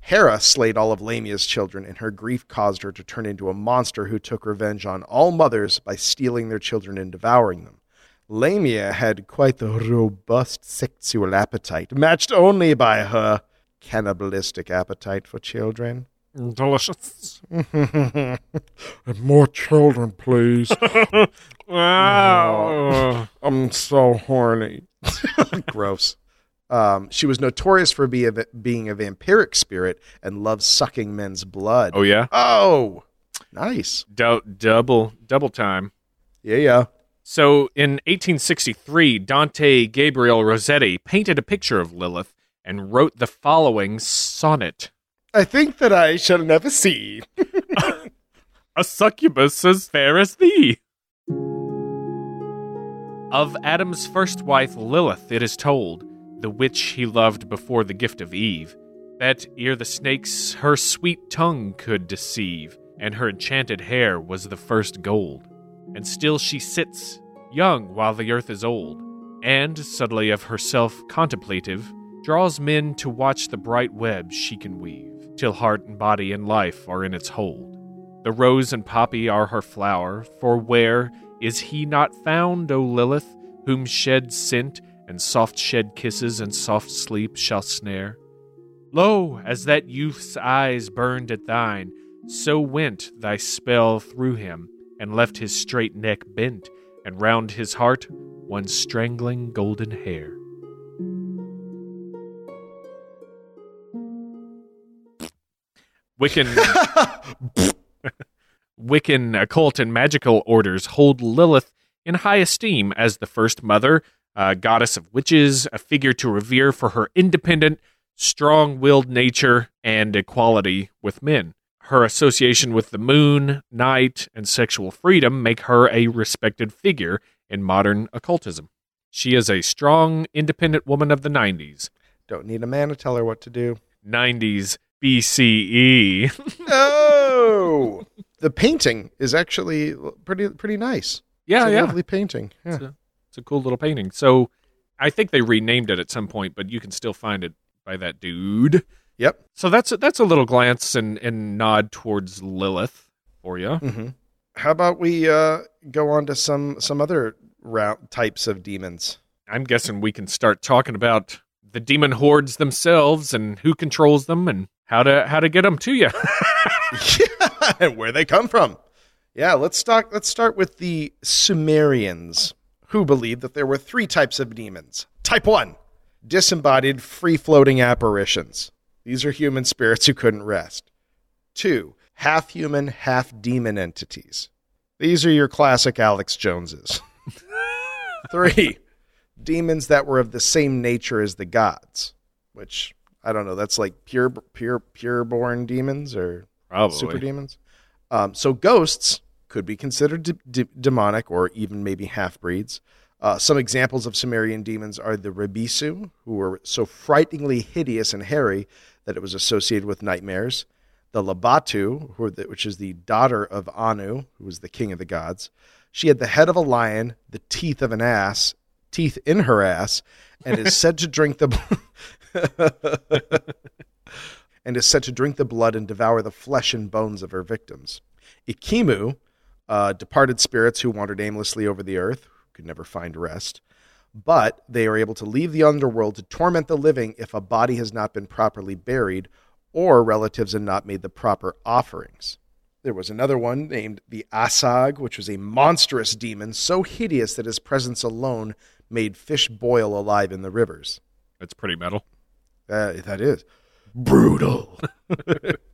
Hera slayed all of Lamia's children, and her grief caused her to turn into a monster who took revenge on all mothers by stealing their children and devouring them. Lamia had quite the robust sexual appetite, matched only by her cannibalistic appetite for children. Delicious. And more children, please. Wow. Oh, I'm so horny. Gross. Um, she was notorious for be a, being a vampiric spirit and loved sucking men's blood. Oh yeah. Oh, nice. Du- double double time. Yeah, yeah. So in 1863, Dante Gabriel Rossetti painted a picture of Lilith and wrote the following sonnet. I think that I shall never see. A succubus as fair as thee. Of Adam's first wife, Lilith, it is told, the witch he loved before the gift of Eve, that ere the snakes her sweet tongue could deceive, and her enchanted hair was the first gold. And still she sits, young while the earth is old, and, subtly of herself contemplative, draws men to watch the bright web she can weave, till heart and body and life are in its hold. The rose and poppy are her flower, for where is he not found, O Lilith, whom shed scent and soft shed kisses and soft sleep shall snare? Lo, as that youth's eyes burned at thine, so went thy spell through him, and left his straight neck bent, and round his heart one strangling golden hair. Wiccan. Wiccan occult and magical orders hold Lilith in high esteem as the first mother, a goddess of witches, a figure to revere for her independent, strong willed nature and equality with men. her association with the moon, night, and sexual freedom make her a respected figure in modern occultism. She is a strong, independent woman of the 90s. Don't need a man to tell her what to do. 90s BCE. Oh, the painting is actually pretty pretty nice. yeah, yeah. lovely painting. Yeah. It's, a, cool little painting. So I think they renamed it at some point, but you can still find it by that dude. Yep. So that's a, that's a little glance and, and nod towards Lilith for you. hmm How about we uh, go on to some some other route types of demons? I'm guessing we can start talking about the demon hordes themselves and who controls them and how to how to get them to you. yeah, and where they come from. Yeah, let's talk. Let's start with the Sumerians, who believed that there were three types of demons. Type one: disembodied, free-floating apparitions. These are human spirits who couldn't rest. Two: half human, half demon entities. These are your classic Alex Joneses. Three: demons that were of the same nature as the gods, which I don't know. That's like pure, pure, pure born demons or Probably. super demons. Um, so ghosts could be considered de- de- demonic or even maybe half breeds. Uh, some examples of Sumerian demons are the Rebisu, who were so frighteningly hideous and hairy that it was associated with nightmares. The Labatu, who the, which is the daughter of Anu, who was the king of the gods. She had the head of a lion, the teeth of an ass, teeth in her ass, and is said to drink the and is said to drink the blood and devour the flesh and bones of her victims. Ikimu, uh, departed spirits who wandered aimlessly over the earth, could never find rest, but they are able to leave the underworld to torment the living if a body has not been properly buried or relatives have not made the proper offerings. There was another one named the Asag, which was a monstrous demon so hideous that his presence alone made fish boil alive in the rivers. That's pretty metal. Uh, that is brutal.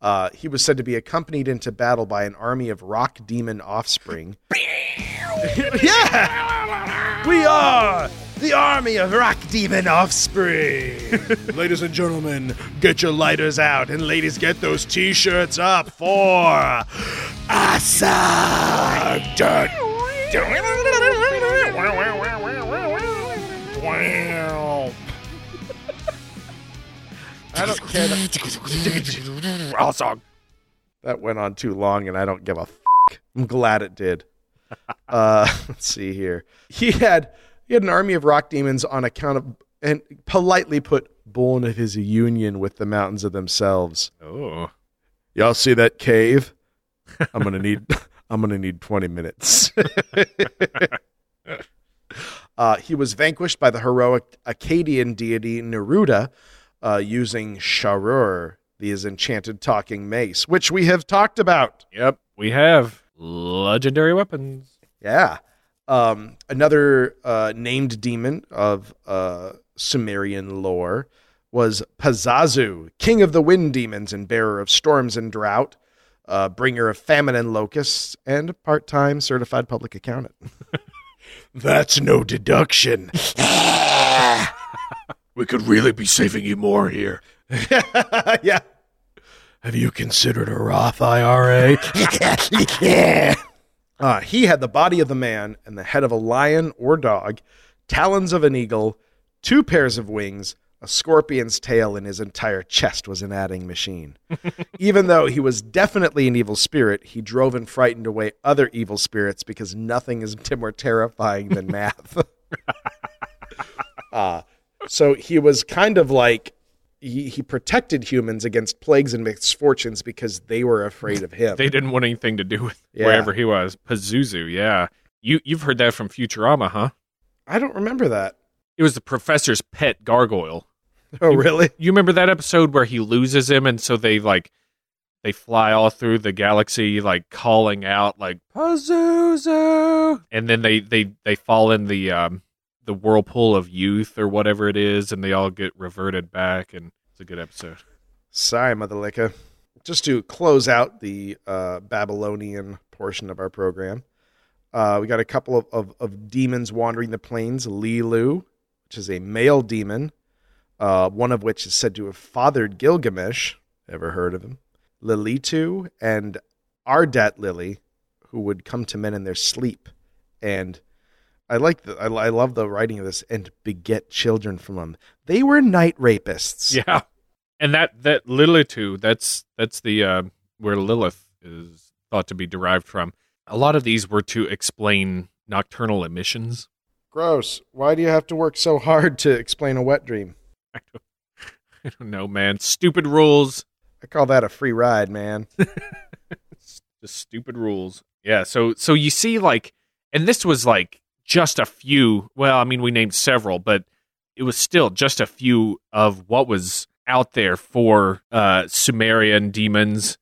uh, he was said to be accompanied into battle by an army of rock demon offspring. yeah, we are the army of rock demon offspring. ladies and gentlemen, get your lighters out, and ladies, get those t-shirts up for Asa. I don't care. That, Awesome. that went on too long, and I don't give a. F- I'm glad it did. Uh, let's see here. He had he had an army of rock demons on account of, and politely put, born of his union with the mountains of themselves. Oh. Y'all see that cave? I'm gonna need. I'm gonna need 20 minutes. uh, he was vanquished by the heroic Akkadian deity Ninurta, uh, using Sharur, the his enchanted talking mace, which we have talked about. Yep. We have legendary weapons. Yeah. Um, another uh, named demon of uh, Sumerian lore was Pazuzu, king of the wind demons and bearer of storms and drought, uh, bringer of famine and locusts, and part time certified public accountant. That's no deduction. We could really be saving you more here. yeah. Have you considered a Roth IRA? yeah. Uh, he had the body of the man and the head of a lion or dog, talons of an eagle, two pairs of wings, a scorpion's tail, and his entire chest was an adding machine. Even though he was definitely an evil spirit, he drove and frightened away other evil spirits because nothing is more terrifying than math. uh, so he was kind of like he, he protected humans against plagues and misfortunes because they were afraid of him. They didn't want anything to do with Yeah. wherever he was. Pazuzu, yeah. You you've heard that from Futurama, huh? I don't remember that. It was the professor's pet gargoyle. Oh, really? You remember that episode where he loses him and so they like they fly all through the galaxy like calling out like Pazuzu and then they they they fall in the um the whirlpool of youth or whatever it is and they all get reverted back and it's a good episode. Sorry, Mother Licka. Just to close out the uh, Babylonian portion of our program, uh, we got a couple of, of, of demons wandering the plains. Lilu, which is a male demon, uh, one of which is said to have fathered Gilgamesh. Ever heard of him? Lilitu and Ardat Lily, who would come to men in their sleep, and I like the I, I love the writing of this and beget children from them. They were night rapists. Yeah, and that that Lilitu, that's that's the uh, where Lilith is thought to be derived from. A lot of these were to explain nocturnal emissions. Gross. Why do you have to work so hard to explain a wet dream? I don't, I don't know, man. Stupid rules. I call that a free ride, man. Just stupid rules. Yeah. So so you see, like, and this was like just a few. Well, I mean, we named several, but it was still just a few of what was out there for uh, Sumerian demons,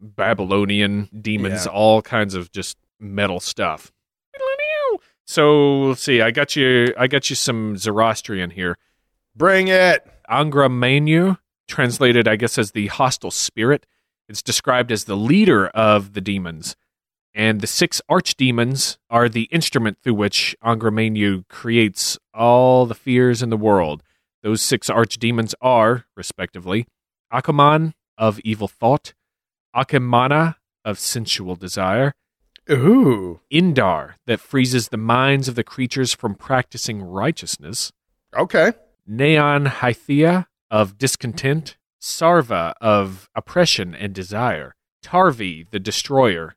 Babylonian demons, Yeah. all kinds of just metal stuff. So let's see. I got you. I got you some Zoroastrian here. Bring it. Angra Mainyu, translated, I guess, as the hostile spirit. It's described as the leader of the demons. And the six archdemons are the instrument through which Angra Mainyu creates all the fears in the world. Those six archdemons are, respectively, Akuman of evil thought, Akimana of sensual desire, Ooh. Indar that freezes the minds of the creatures from practicing righteousness, Okay. Neon Hythea of discontent, Sarva of oppression and desire, Tarvi the destroyer,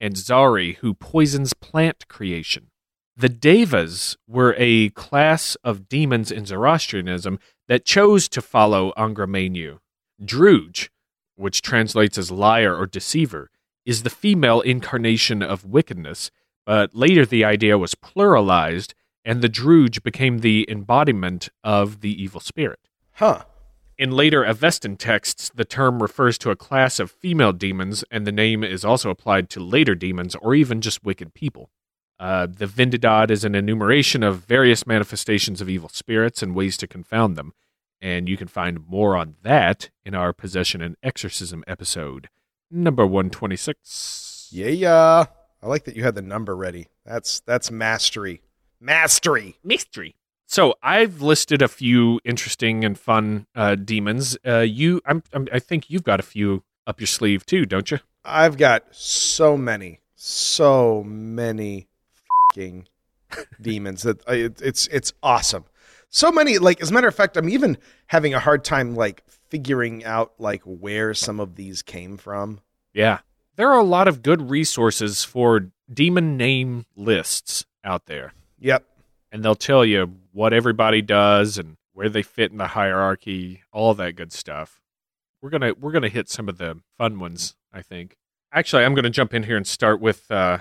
and Zari who poisons plant creation. The Devas were a class of demons in Zoroastrianism that chose to follow Angra Mainyu. Druj, which translates as liar or deceiver, is the female incarnation of wickedness, but later the idea was pluralized and the Druj became the embodiment of the evil spirit. Huh. In later Avestan texts, the term refers to a class of female demons, and the name is also applied to later demons or even just wicked people. Uh, the Vendidad is an enumeration of various manifestations of evil spirits and ways to confound them, and you can find more on that in our Possession and Exorcism episode, number 126. Yeah, yeah. I like that you had the number ready. That's that's mastery. Mastery. mystery. So I've listed a few interesting and fun uh, demons. Uh, you, I'm, I'm, I think you've got a few up your sleeve too, don't you? I've got so many, so many fucking demons that I, it, it's it's awesome. So many, like as a matter of fact, I'm even having a hard time like figuring out like where some of these came from. Yeah, there are a lot of good resources for demon name lists out there, Yep. and they'll tell you what everybody does and where they fit in the hierarchy, all that good stuff. We're gonna we're gonna hit some of the fun ones, I think. Actually, I'm gonna jump in here and start with uh,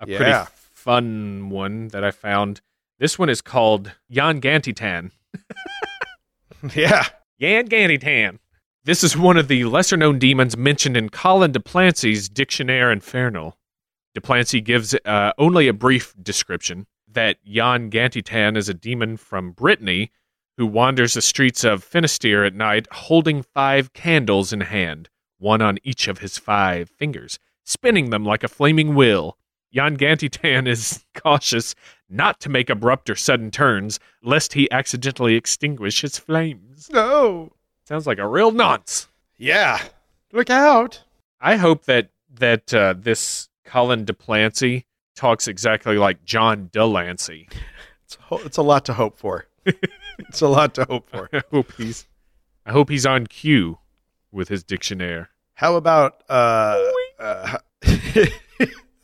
a Yeah. pretty fun one that I found. This one is called Jan Gantitan. Yeah. Yan Gantitan. This is one of the lesser known demons mentioned in Collin de Plancy's Dictionnaire Infernal. De Plancy gives uh, only a brief description that Jan Gantitan is a demon from Brittany who wanders the streets of Finisterre at night holding five candles in hand, one on each of his five fingers, spinning them like a flaming wheel. Jan Gantitan is cautious not to make abrupt or sudden turns, lest he accidentally extinguish his flames. No. Sounds like a real nonce. Yeah. Look out. I hope that that uh, this Collin de Plancy talks exactly like John de Lancie. It's ho- it's a lot to hope for. it's a lot to hope for. I hope he's I hope he's on cue with his dictionnaire. How about uh, uh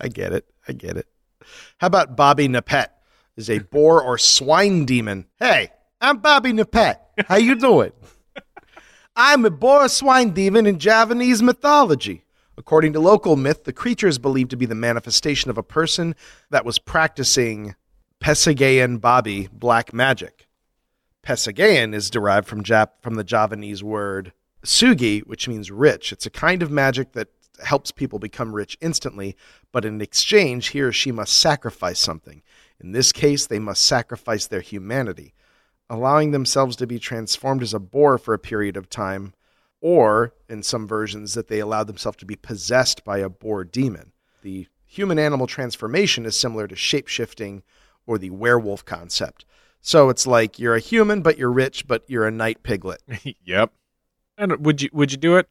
I get it. I get it. How about Bobby Napet is a boar or swine demon? Hey, I'm Bobby Napet. How you doing? I'm a boar swine demon in Javanese mythology. According to local myth, the creature is believed to be the manifestation of a person that was practicing Pesagayan Babi black magic. Pesagayan is derived from Jap- from the Javanese word sugi, which means rich. It's a kind of magic that helps people become rich instantly, but in exchange, he or she must sacrifice something. In this case, they must sacrifice their humanity, allowing themselves to be transformed as a boar for a period of time, or in some versions, that they allowed themselves to be possessed by a boar demon. The human animal transformation is similar to shapeshifting or the werewolf concept. So it's like you're a human, but you're rich, but you're a night piglet. yep. And would you would you do it?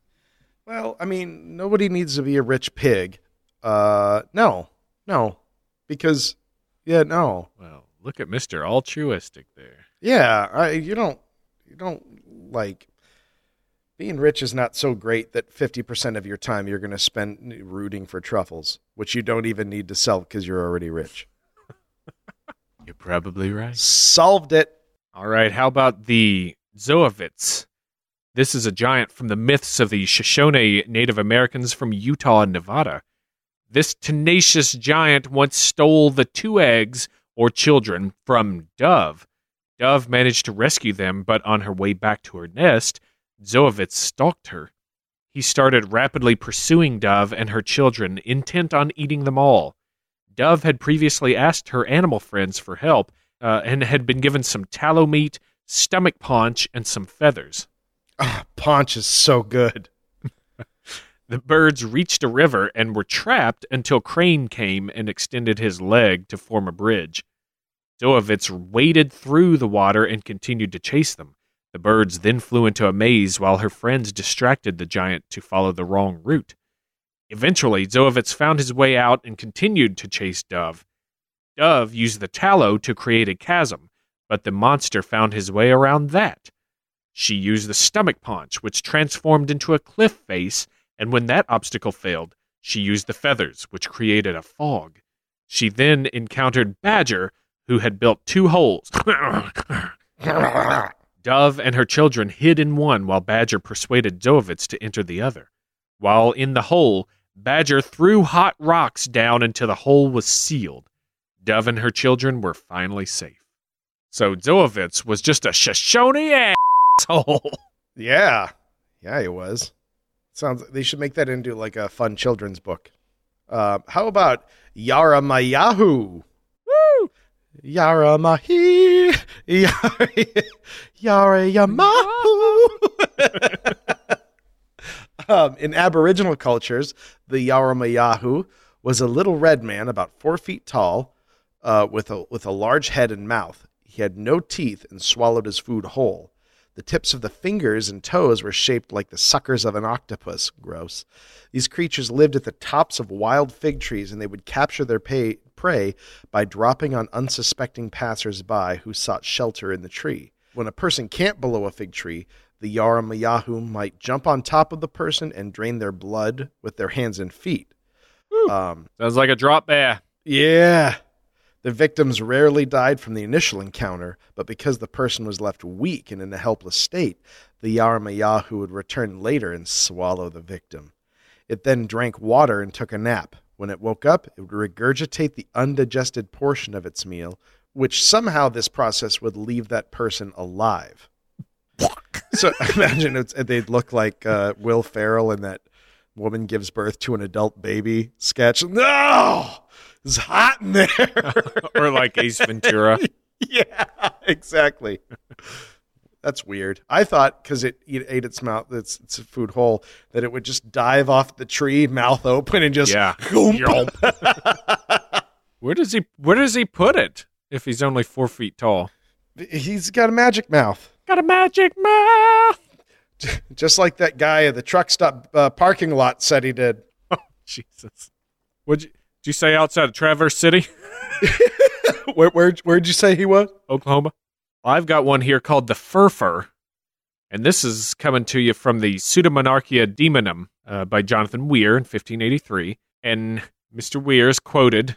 Well, I mean, nobody needs to be a rich pig. Uh, no, no, because yeah, no, Well, look at Mister Altruistic there. yeah, I, you don't, you don't like being rich is not so great that fifty percent of your time you're going to spend rooting for truffles, which you don't even need to sell because you're already rich. You're probably right. Solved it. All right, how about the Dzoavits? This is a giant from the myths of the Shoshone Native Americans from Utah and Nevada. This tenacious giant once stole the two eggs or children from Dove. Dove managed to rescue them, but on her way back to her nest, Dzoavits stalked her. He started rapidly pursuing Dove and her children, intent on eating them all. Dove had previously asked her animal friends for help uh, and had been given some tallow meat, stomach paunch, and some feathers. Ah, Paunch is so good. The birds reached a river and were trapped until Crane came and extended his leg to form a bridge. Dzoavits waded through the water and continued to chase them. The birds then flew into a maze while her friends distracted the giant to follow the wrong route. Eventually, Dzoavits found his way out and continued to chase Dove. Dove used the tallow to create a chasm, but the monster found his way around that. She used the stomach paunch, which transformed into a cliff face, and when that obstacle failed, she used the feathers, which created a fog. She then encountered Badger, who had built two holes. Dove and her children hid in one while Badger persuaded Dzoavits to enter the other. While in the hole, Badger threw hot rocks down until the hole was sealed. Dove and her children were finally safe. So Dzoavits was just a Shoshone asshole. Yeah, yeah, it was. Sounds. They should make that into like a fun children's book. Uh, how about Yara Mayahu? Yara Mahi, Yara, Yara Yamahu. um, in Aboriginal cultures, the Yara Mayahu was a little red man about four feet tall, uh, with a with a large head and mouth. He had no teeth and swallowed his food whole. The tips of the fingers and toes were shaped like the suckers of an octopus. Gross. These creatures lived at the tops of wild fig trees and they would capture their pay, prey by dropping on unsuspecting passers-by who sought shelter in the tree. When a person camped below a fig tree, the Yaramayahu might jump on top of the person and drain their blood with their hands and feet. Um, Sounds like a drop bear. yeah. The victims rarely died from the initial encounter, but because the person was left weak and in a helpless state, the Yaramayahu would return later and swallow the victim. It then drank water and took a nap. When it woke up, it would regurgitate the undigested portion of its meal, which somehow this process would leave that person alive. so imagine it's, they'd look like uh, Will Ferrell in that woman gives birth to an adult baby sketch. No! It's hot in there. or like Ace Ventura. yeah, exactly. That's weird. I thought because it, it ate its mouth, its, its food hole, that it would just dive off the tree, mouth open, and just Yeah. Goomp. Where does he where does he put it if he's only four feet tall? He's got a magic mouth, Got a magic mouth. just like that guy at the truck stop uh, parking lot said he did. Jesus. Would you did you say outside of Traverse City, Where where where'd you say he was? Oklahoma? I've got one here called the Furfur. And this is coming to you from the Pseudomonarchia Daemonum uh, by Jonathan Weir in 1583. And Mr. Weir is quoted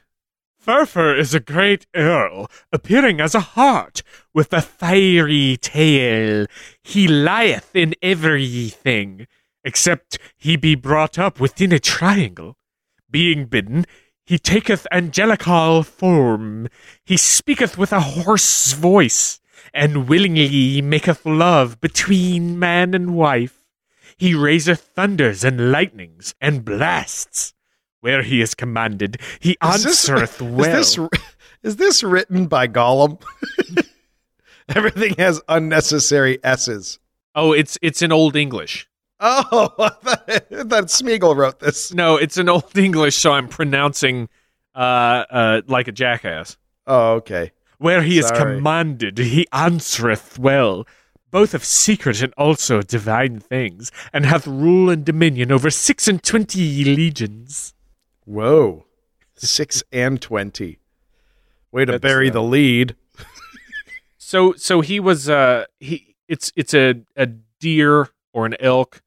Furfur is a great earl, appearing as a hart, with a fiery tail. He lieth in everything, except he be brought up within a triangle. Being bidden, he taketh angelical form. He speaketh with a hoarse voice, and willingly maketh love between man and wife. He raiseth thunders and lightnings and blasts. Where he is commanded, he Is this- answereth well. Is this is this written by Gollum? Everything has unnecessary s's. oh, it's it's in Old English. Oh, I thought, I thought Smeagol wrote this. No, it's in Old English, so I'm pronouncing uh uh like a jackass. Oh, okay. Where he is commanded, he answereth well. both of secret and also divine things, and hath rule and dominion over six and twenty legions. Whoa. Six and 20. Way to That's, bury uh, the lead. So so he was uh he it's it's a a deer or an elk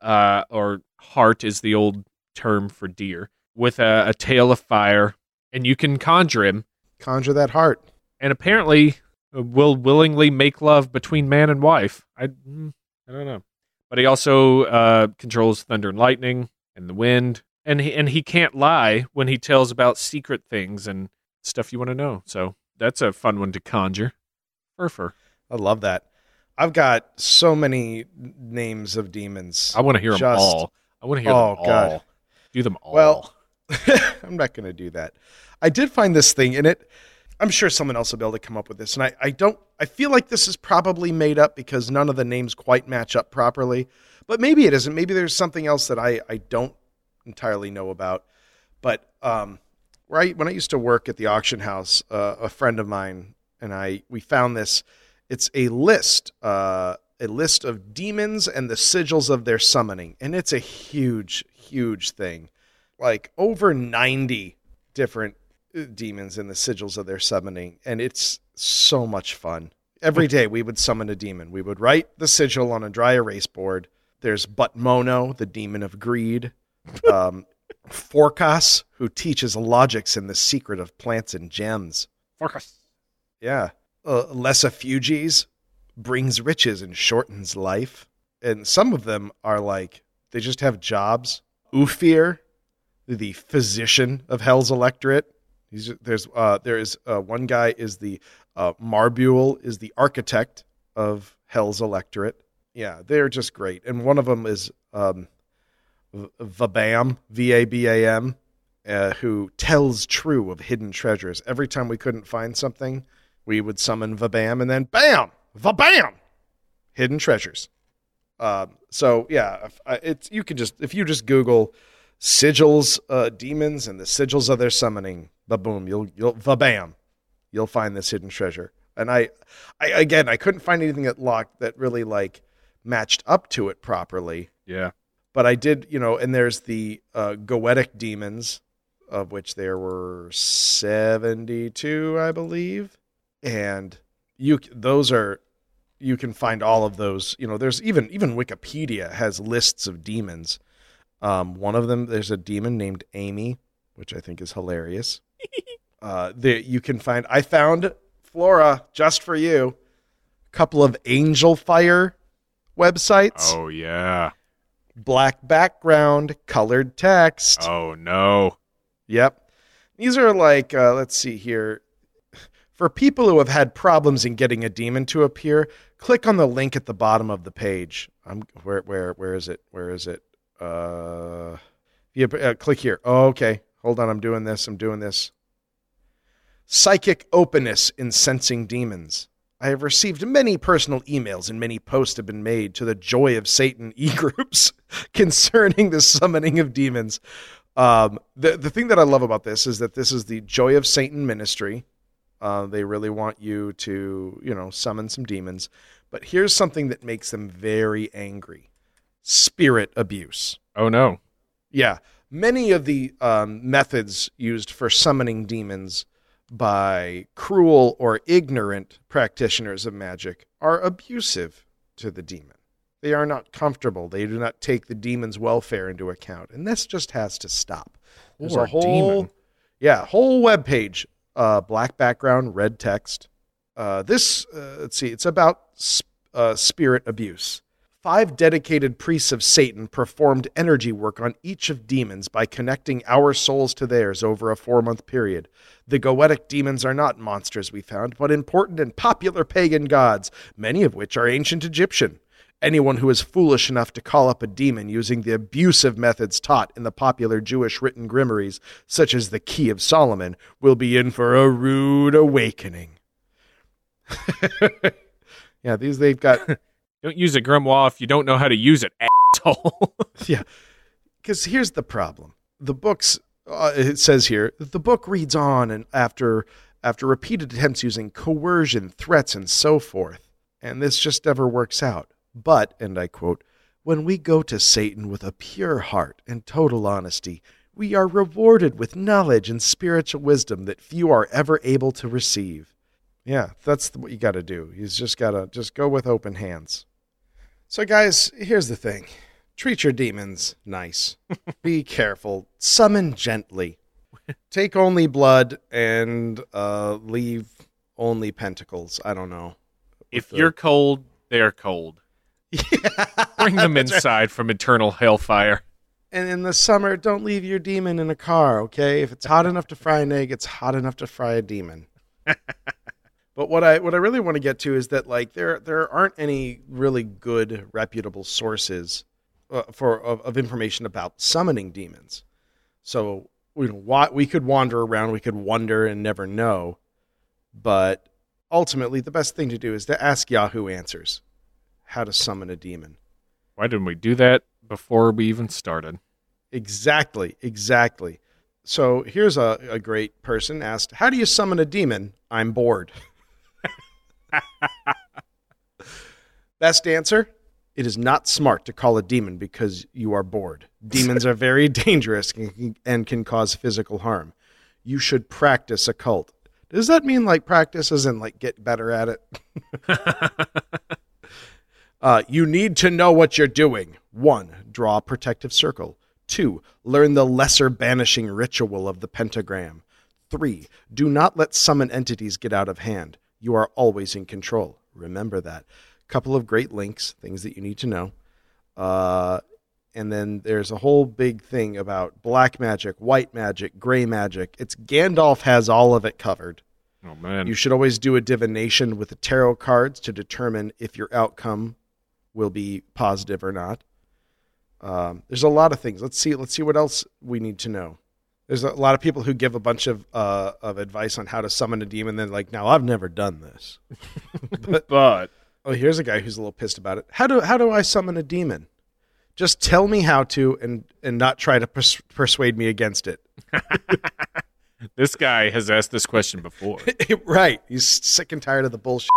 uh or hart is the old term for deer with a, a tail of fire and you can conjure him Conjure that heart. And apparently uh, will willingly make love between man and wife. I mm, I don't know. But he also uh controls thunder and lightning and the wind and he, and he can't lie when he tells about secret things and stuff you want to know. So that's a fun one to conjure. Furfur. I love that. I've got so many names of demons. I want to hear them all. I want to hear Oh, them all. God. Do them all. Well, I'm not going to do that. I did find this thing in it. I'm sure someone else will be able to come up with this. And I, I don't, I feel like this is probably made up because none of the names quite match up properly. But maybe it isn't. Maybe there's something else that I, I don't entirely know about. But um, when I used to work at the auction house, uh, a friend of mine and I, we found this. It's a list, uh, a list of demons and the sigils of their summoning. And it's a huge, huge thing like over 90 different demons and the sigils of their summoning and it's so much fun. Every day we would summon a demon. We would write the sigil on a dry erase board. There's Butmono, the demon of greed um, Forcas, who teaches logics and the secret of plants and gems. Forcas. yeah. Uh, Lesifuges brings riches and shortens life. And some of them are like they just have jobs. Ufir, the physician of Hell's electorate. He's, there's uh, there is uh, one guy is the uh, Marbule is the architect of Hell's electorate. Yeah, they're just great. And one of them is um, Vabam, V A B A M, uh, who tells true of hidden treasures. Every time we couldn't find something, we would summon Vabam, and then bam, Vabam, hidden treasures. Um, so yeah, uh, it's you can just if you just Google sigils, uh, demons, and the sigils of their summoning, boom, you'll you'll vabam, you'll find this hidden treasure. And I, I again, I couldn't find anything that locked that really like matched up to it properly. yeah. But I did, you know, and there's the uh, goetic demons, of which there were seventy-two, I believe, and you those are you can find all of those. You know, there's even even Wikipedia has lists of demons. Um, one of them, there's a demon named Amy, which I think is hilarious. Uh, there you can find. I found Flora just for you. A couple of Angelfire websites, Oh yeah. black background, colored text. Oh no. Yep. These are like, uh, let's see here. For people who have had problems in getting a demon to appear, click on the link at the bottom of the page. I'm where where where is it? Where is it? Uh, yeah, uh, click here. Oh, okay. Hold on. I'm doing this. I'm doing this. Psychic openness in sensing demons. I have received many personal emails and many posts have been made to the Joy of Satan e groups concerning the summoning of demons. Um, the the thing that I love about this is that this is the Joy of Satan ministry. Uh, they really want you to, you know, summon some demons. But here's something that makes them very angry: spirit abuse. Oh no. Yeah, many of the um, methods used for summoning demons by cruel or ignorant practitioners of magic are abusive to the demon. They are not comfortable. They do not take the demon's welfare into account, and this just has to stop. There's a whole, demon. yeah, whole web page, uh, black background, red text. Uh, this, uh, let's see, it's about sp- uh, spirit abuse. Five dedicated priests of Satan performed energy work on each of demons by connecting our souls to theirs over a four month period. The Goetic demons are not monsters, we found, but important and popular pagan gods, many of which are ancient Egyptian. Anyone who is foolish enough to call up a demon using the abusive methods taught in the popular Jewish written grimoires, such as the Key of Solomon, will be in for a rude awakening. yeah, these they've got Don't use a grimoire if you don't know how to use it, asshole. yeah because here's the problem the books uh, it says here the book reads on and after after repeated attempts using coercion threats and so forth and this just never works out. But, and I quote, when we go to Satan with a pure heart and total honesty, we are rewarded with knowledge and spiritual wisdom that few are ever able to receive. Yeah, that's what you got to do. You just got to just go with open hands. So, guys, here's the thing treat your demons nice, be careful, summon gently, take only blood, and uh, leave only pentacles. I don't know. If the- you're cold, they're cold. Bring them inside from eternal hellfire. And in the summer, don't leave your demon in a car, okay? If it's hot enough to fry an egg, it's hot enough to fry a demon. but what I what I really want to get to is that like there there aren't any really good reputable sources uh, for of, of information about summoning demons. So you know, wa- we could wander around, we could wonder and never know, but ultimately the best thing to do is to ask Yahoo Answers how to summon a demon. Why didn't we do that before we even started? Exactly, exactly. So here's a, a great person asked, How do you summon a demon? I'm bored. Best answer It is not smart to call a demon because you are bored. Demons are very dangerous and- and can cause physical harm. You should practice occult. Does that mean like practice in like get better at it? Uh, you need to know what you're doing. One, draw a protective circle. Two, learn the lesser banishing ritual of the pentagram. Three, do not let summon entities get out of hand. You are always in control. Remember that. Couple of great links, things that you need to know. Uh, and then there's a whole big thing about black magic, white magic, gray magic. It's Gandalf has all of it covered. Oh man, You should always do a divination with the tarot cards to determine if your outcome will be positive or not. Um, there's a lot of things. Let's see. Let's see what else we need to know. There's a lot of people who give a bunch of uh, of advice on how to summon a demon. Then like, now I've never done this. but Oh, here's a guy who's a little pissed about it. How do how do I summon a demon? Just tell me how to, and and not try to pers- persuade me against it. this guy has asked this question before. right. He's sick and tired of the bullshit.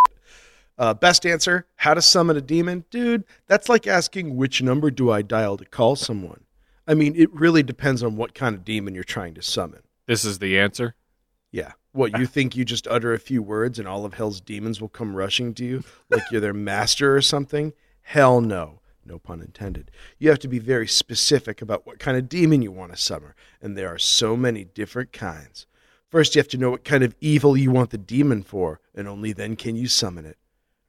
Uh, best answer how to summon a demon? Dude, that's like asking which number do I dial to call someone. I mean, it really depends on what kind of demon you're trying to summon. This is the answer. Yeah. What, you think you just utter a few words and all of hell's demons will come rushing to you like you're their master or something? Hell no. No pun intended. You have to be very specific about what kind of demon you want to summon, and there are so many different kinds. First, you have to know what kind of evil you want the demon for, and only then can you summon it.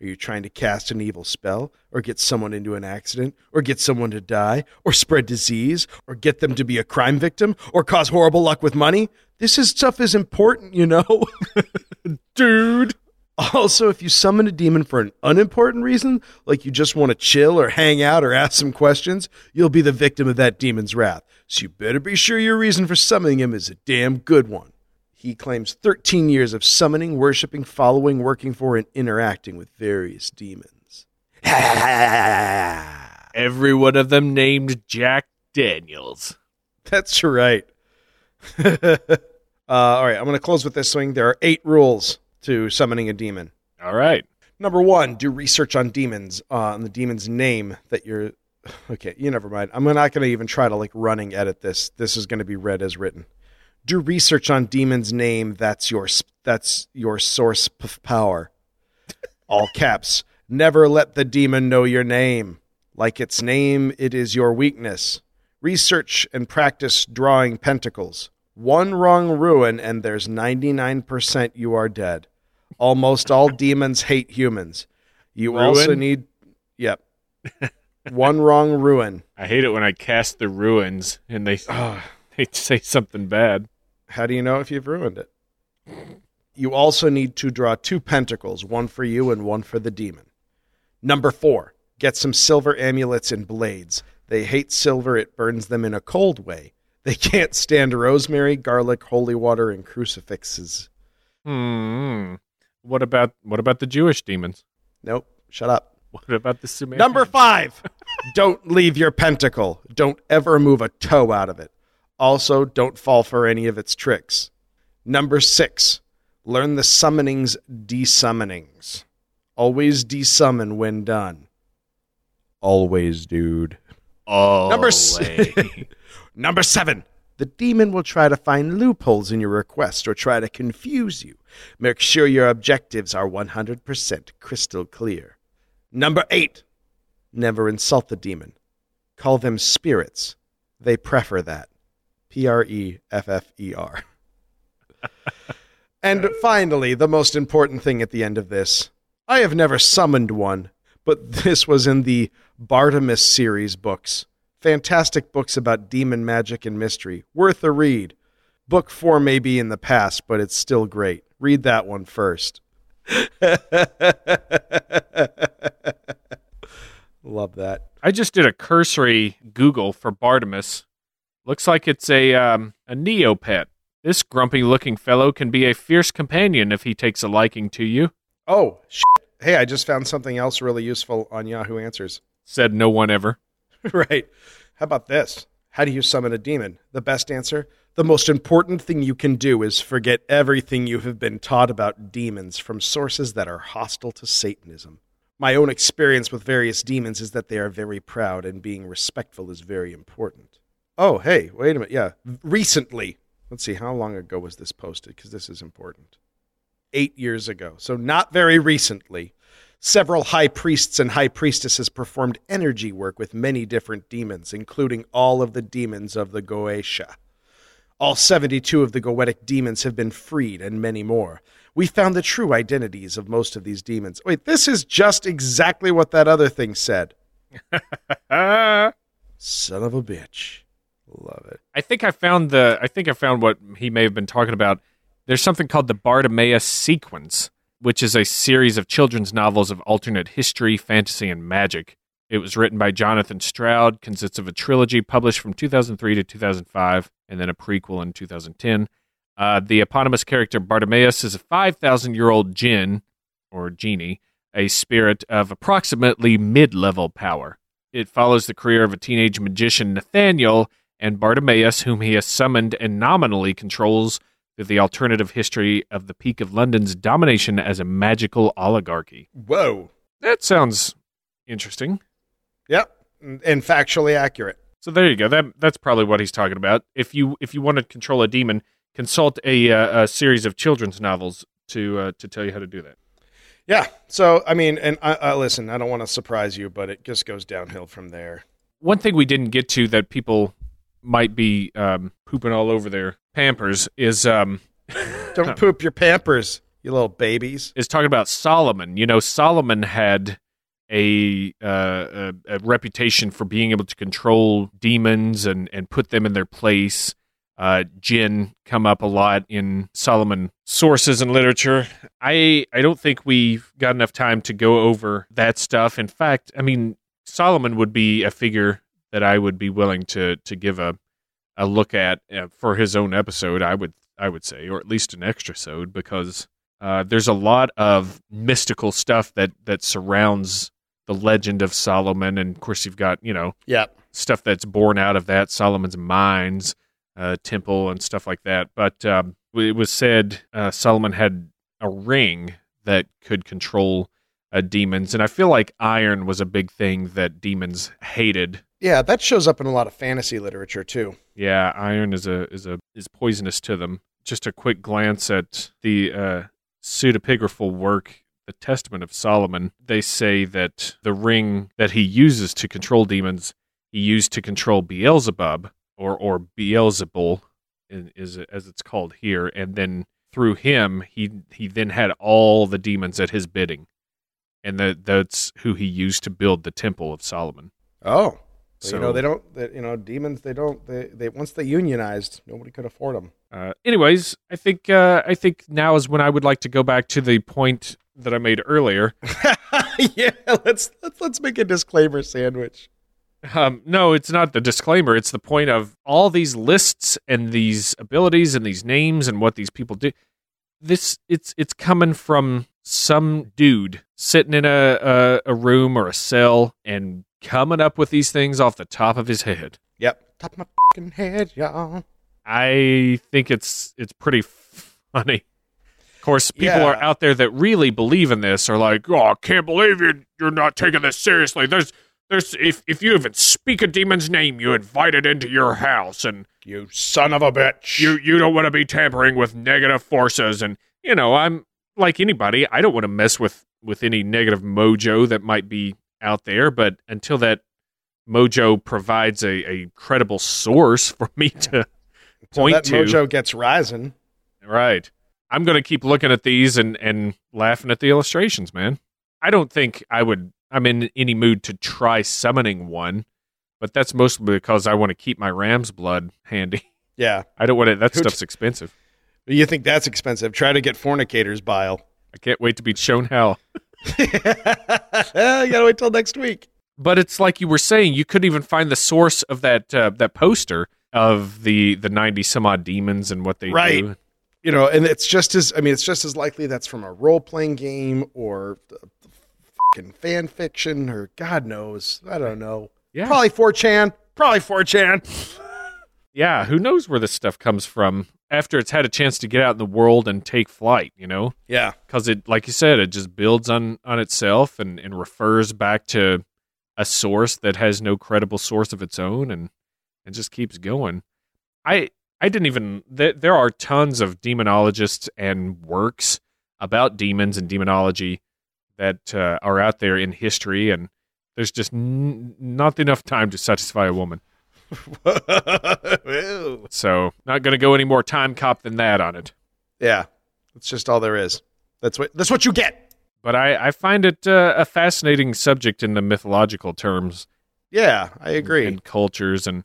Are you trying to cast an evil spell, or get someone into an accident, or get someone to die, or spread disease, or get them to be a crime victim, or cause horrible luck with money? This is stuff is important, you know? Dude. Also, if you summon a demon for an unimportant reason, like you just want to chill or hang out or ask some questions, you'll be the victim of that demon's wrath. So you better be sure your reason for summoning him is a damn good one. He claims 13 years of summoning, worshiping, following, working for, and interacting with various demons. Every one of them named Jack Daniels. That's right. uh, all right, I'm going to close with this swing. There are eight rules to summoning a demon. All right. Number one, do research on demons, uh, on the demon's name that you're. Okay, you never mind. I'm not going to even try to like running edit this. This is going to be read as written. Do research on demon's name. That's your that's your source of power. All caps. Never let the demon know your name. Like its name, it is your weakness. Research and practice drawing pentacles. One wrong ruin, and there's 99% you are dead. Almost all demons hate humans. You also need. Yep. One wrong ruin. I hate it when I cast the ruins and they they say something bad. How do you know if you've ruined it? You also need to draw two pentacles, one for you and one for the demon. Number four, get some silver amulets and blades. They hate silver, it burns them in a cold way. They can't stand rosemary, garlic, holy water, and crucifixes. Hmm. What about what about the Jewish demons? Nope, shut up. What about the Sumerian? Number five, don't leave your pentacle. Don't ever move a toe out of it. Also, don't fall for any of its tricks. Number six, learn the summoning's desummonings. Always desummon when done. Always, dude. Oh, Number s- Number seven. The demon will try to find loopholes in your request or try to confuse you. Make sure your objectives are 100% crystal clear. Number eight. Never insult the demon. Call them spirits. They prefer that. P R E F F E R. And finally, the most important thing at the end of this I have never summoned one, but this was in the Bartimaeus series books. Fantastic books about demon magic and mystery. Worth a read. Book four may be in the past, but it's still great. Read that one first. Love that. I just did a cursory Google for Bartimaeus. Looks like it's a um, a Neopet. This grumpy looking fellow can be a fierce companion if he takes a liking to you, Oh, shit. hey, I just found something else really useful on Yahoo Answers. said no one ever. right. How about this? How do you summon a demon? The best answer? The most important thing you can do is forget everything you have been taught about demons from sources that are hostile to Satanism. My own experience with various demons is that they are very proud and being respectful is very important. Oh, hey, wait a minute. Yeah. Recently, let's see, how long ago was this posted? Because this is important. Eight years ago. So, not very recently. Several high priests and high priestesses performed energy work with many different demons, including all of the demons of the Goetia. All 72 of the Goetic demons have been freed, and many more. We found the true identities of most of these demons. Wait, this is just exactly what that other thing said. Son of a bitch. Love it. I think I found the. I think I found what he may have been talking about. There's something called the Bartimaeus sequence, which is a series of children's novels of alternate history, fantasy, and magic. It was written by Jonathan Stroud, consists of a trilogy published from 2003 to 2005, and then a prequel in 2010. Uh, the eponymous character Bartimaeus is a 5,000 year old jinn, or genie, a spirit of approximately mid level power. It follows the career of a teenage magician, Nathaniel, and Bartimaeus, whom he has summoned and nominally controls through the alternative history of the Peak of London's domination as a magical oligarchy. Whoa. That sounds interesting. Yep. And factually accurate. So there you go. That that's probably what he's talking about. If you if you want to control a demon, consult a, uh, a series of children's novels to uh, to tell you how to do that. Yeah. So, I mean, and I, I listen, I don't want to surprise you, but it just goes downhill from there. One thing we didn't get to that people might be um, pooping all over their Pampers is um, Don't poop your pampers, you little babies. is talking about Solomon. You know, Solomon had a, uh, a a reputation for being able to control demons and and put them in their place. Uh, jinn come up a lot in Solomon sources and literature. I I don't think we've got enough time to go over that stuff. In fact, I mean Solomon would be a figure that I would be willing to to give a a look at uh, for his own episode. I would I would say, or at least an extra sode, because uh, there's a lot of mystical stuff that that surrounds the legend of Solomon, and of course you've got you know Yep. stuff that's born out of that Solomon's mines, uh, temple, and stuff like that. But um, it was said uh, Solomon had a ring that could control uh, demons, and I feel like iron was a big thing that demons hated. Yeah, that shows up in a lot of fantasy literature too. Yeah, iron is a is a is poisonous to them. Just a quick glance at the uh, pseudepigraphal work, the Testament of Solomon. They say that the ring that he uses to control demons, he used to control Beelzebub or or Beelzebul, in- is as it's called here, and then through him, he he then had all the demons at his bidding, and that that's who he used to build the Temple of Solomon. Oh. So, So- you know, they don't, they, you know, demons, they don't, they, they, once they unionized, nobody could afford them. Uh, anyways, I think uh, I think now is when I would like to go back to the point that I made earlier. yeah, let's, let's, let's make a disclaimer sandwich. Um, no, it's not the disclaimer. It's the point of all these lists and these abilities and these names and what these people do. This it's it's coming from some dude sitting in a, a a room or a cell and coming up with these things off the top of his head. Yep. Top of my fucking head, y'all. I think it's it's pretty funny. Of course, people Yeah. are out there that really believe in this are like, oh, I can't believe you you're not taking this seriously. There's there's if if you even speak a demon's name, you invite it into your house, and You son of a bitch. you you don't want to be tampering with negative forces. And you know, I'm like anybody, I don't want to mess with with any negative mojo that might be out there. But until that mojo provides a, a credible source for me to point that to, mojo gets rising. Right. I'm going to keep looking at these and, and laughing at the illustrations, man. I don't think I would, I'm in any mood to try summoning one, but that's mostly because I want to keep my ram's blood handy. Yeah. I don't want to, that Who- stuff's expensive. You think that's expensive? Try to get fornicator's bile. I can't wait to be shown how. you gotta wait till next week. But it's like you were saying, you couldn't even find the source of that uh, that poster of the the 90 some odd demons and what they Right. do. You know, and it's just as I mean, it's just as likely that's from a role playing game or fucking fan fiction or God knows. I don't know. Yeah. Probably 4chan. Probably 4chan. Yeah, who knows where this stuff comes from after it's had a chance to get out in the world and take flight, you know? Yeah. because it like you said it just builds on on itself and and refers back to a source that has no credible source of its own and and just keeps going i i didn't even th- there are tons of demonologists and works about demons and demonology that uh, are out there in history and there's just n- not enough time to satisfy a woman. so not going to go any more time cop than that on it yeah. That's just all there is. That's what that's what you get. but I, I find it uh, a fascinating subject in the mythological terms Yeah, I agree. and cultures, and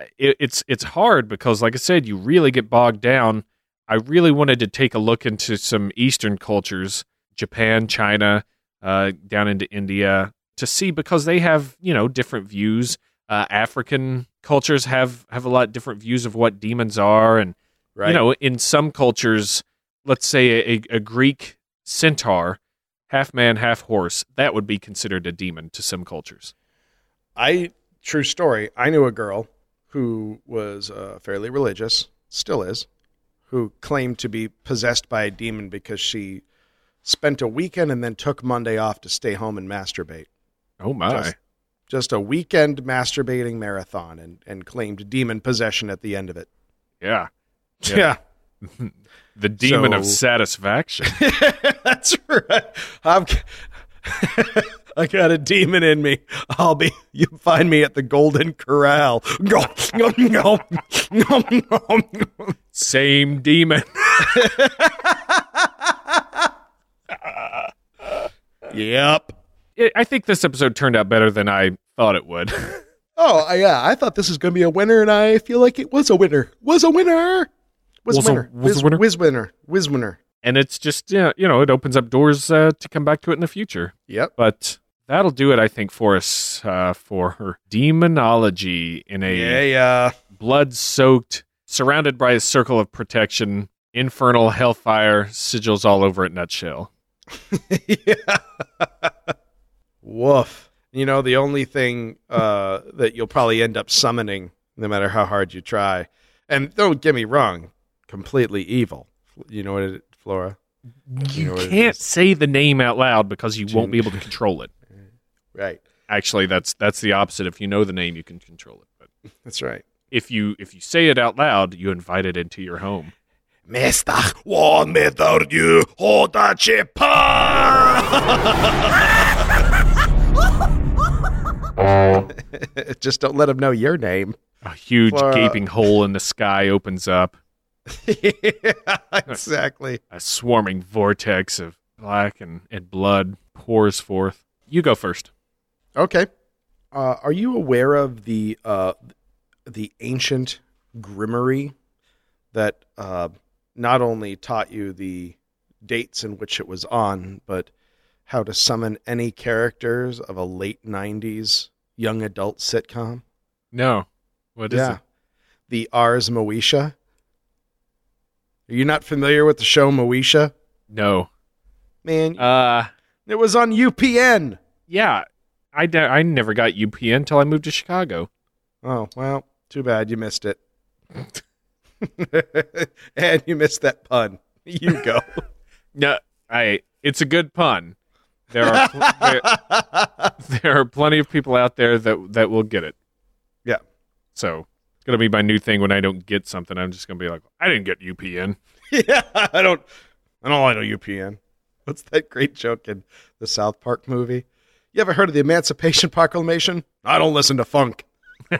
uh, it, it's it's hard because, like I said, you really get bogged down. I really wanted to take a look into some Eastern cultures, Japan, China, uh, down into India, to see because they have you know different views. Uh, African cultures have have a lot different views of what demons are, and right. you know, in some cultures, let's say a, a Greek centaur, half man, half horse, that would be considered a demon to some cultures. I true story. I knew a girl who was uh, fairly religious, still is, who claimed to be possessed by a demon because she spent a weekend and then took Monday off to stay home and masturbate. Oh my! Just, just a weekend masturbating marathon and, and claimed demon possession at the end of it. yeah, Yeah. the demon of satisfaction. That's right. I'm, I got a demon in me. I'll be. You find me at the Golden Corral. Same demon. Yep. I- I think this episode turned out better than I thought it would. Oh yeah, I thought this was going to be a winner, and I feel like it was a winner. Was a winner. Was, Was a a- winner. was a Whiz- winner? Whiz winner. Whiz winner. and it's just, yeah, you know, it opens up doors uh, to come back to it in the future. Yep. But that'll do it, I think, for us uh, for demonology in a Yeah, yeah. blood soaked, surrounded by a circle of protection, infernal hellfire, sigils all over it, nutshell. yeah. Woof. You know, the only thing uh, that you'll probably end up summoning, no matter how hard you try, and don't get me wrong, completely evil. You know what it, Flora? You, know can't is. say the name out loud because you won't be able to control it. Right. Actually, that's that's the opposite. If you know the name, you can control it. But That's right. if you if you say it out loud, you invite it into your home. Mister, one meter you hold the chip. Just don't let them know your name. A huge Flora- gaping hole in the sky opens up. yeah, exactly. A swarming vortex of black and, and blood pours forth. You go first. Okay. Uh, are you aware of the uh, the ancient grimoire that uh, not only taught you the dates in which it was on, but how to summon any characters of a late '90s young adult sitcom? No. What is yeah, it? the Ars Moesha. Are you not familiar with the show Moesha? No. Man, Uh it was on UPN. yeah. I, de- I never got UPN until I moved to Chicago. Oh, well, too bad you missed it. and you missed that pun. You go. no, I. It's a good pun. There are pl- there, there are plenty of people out there that that will get it. Yeah. So it's gonna be my new thing when I don't get something. I'm just gonna be like, I didn't get UPN. yeah, I don't. I don't like know UPN. What's that great joke in the South Park movie? You ever heard of the Emancipation Proclamation? I don't listen to funk.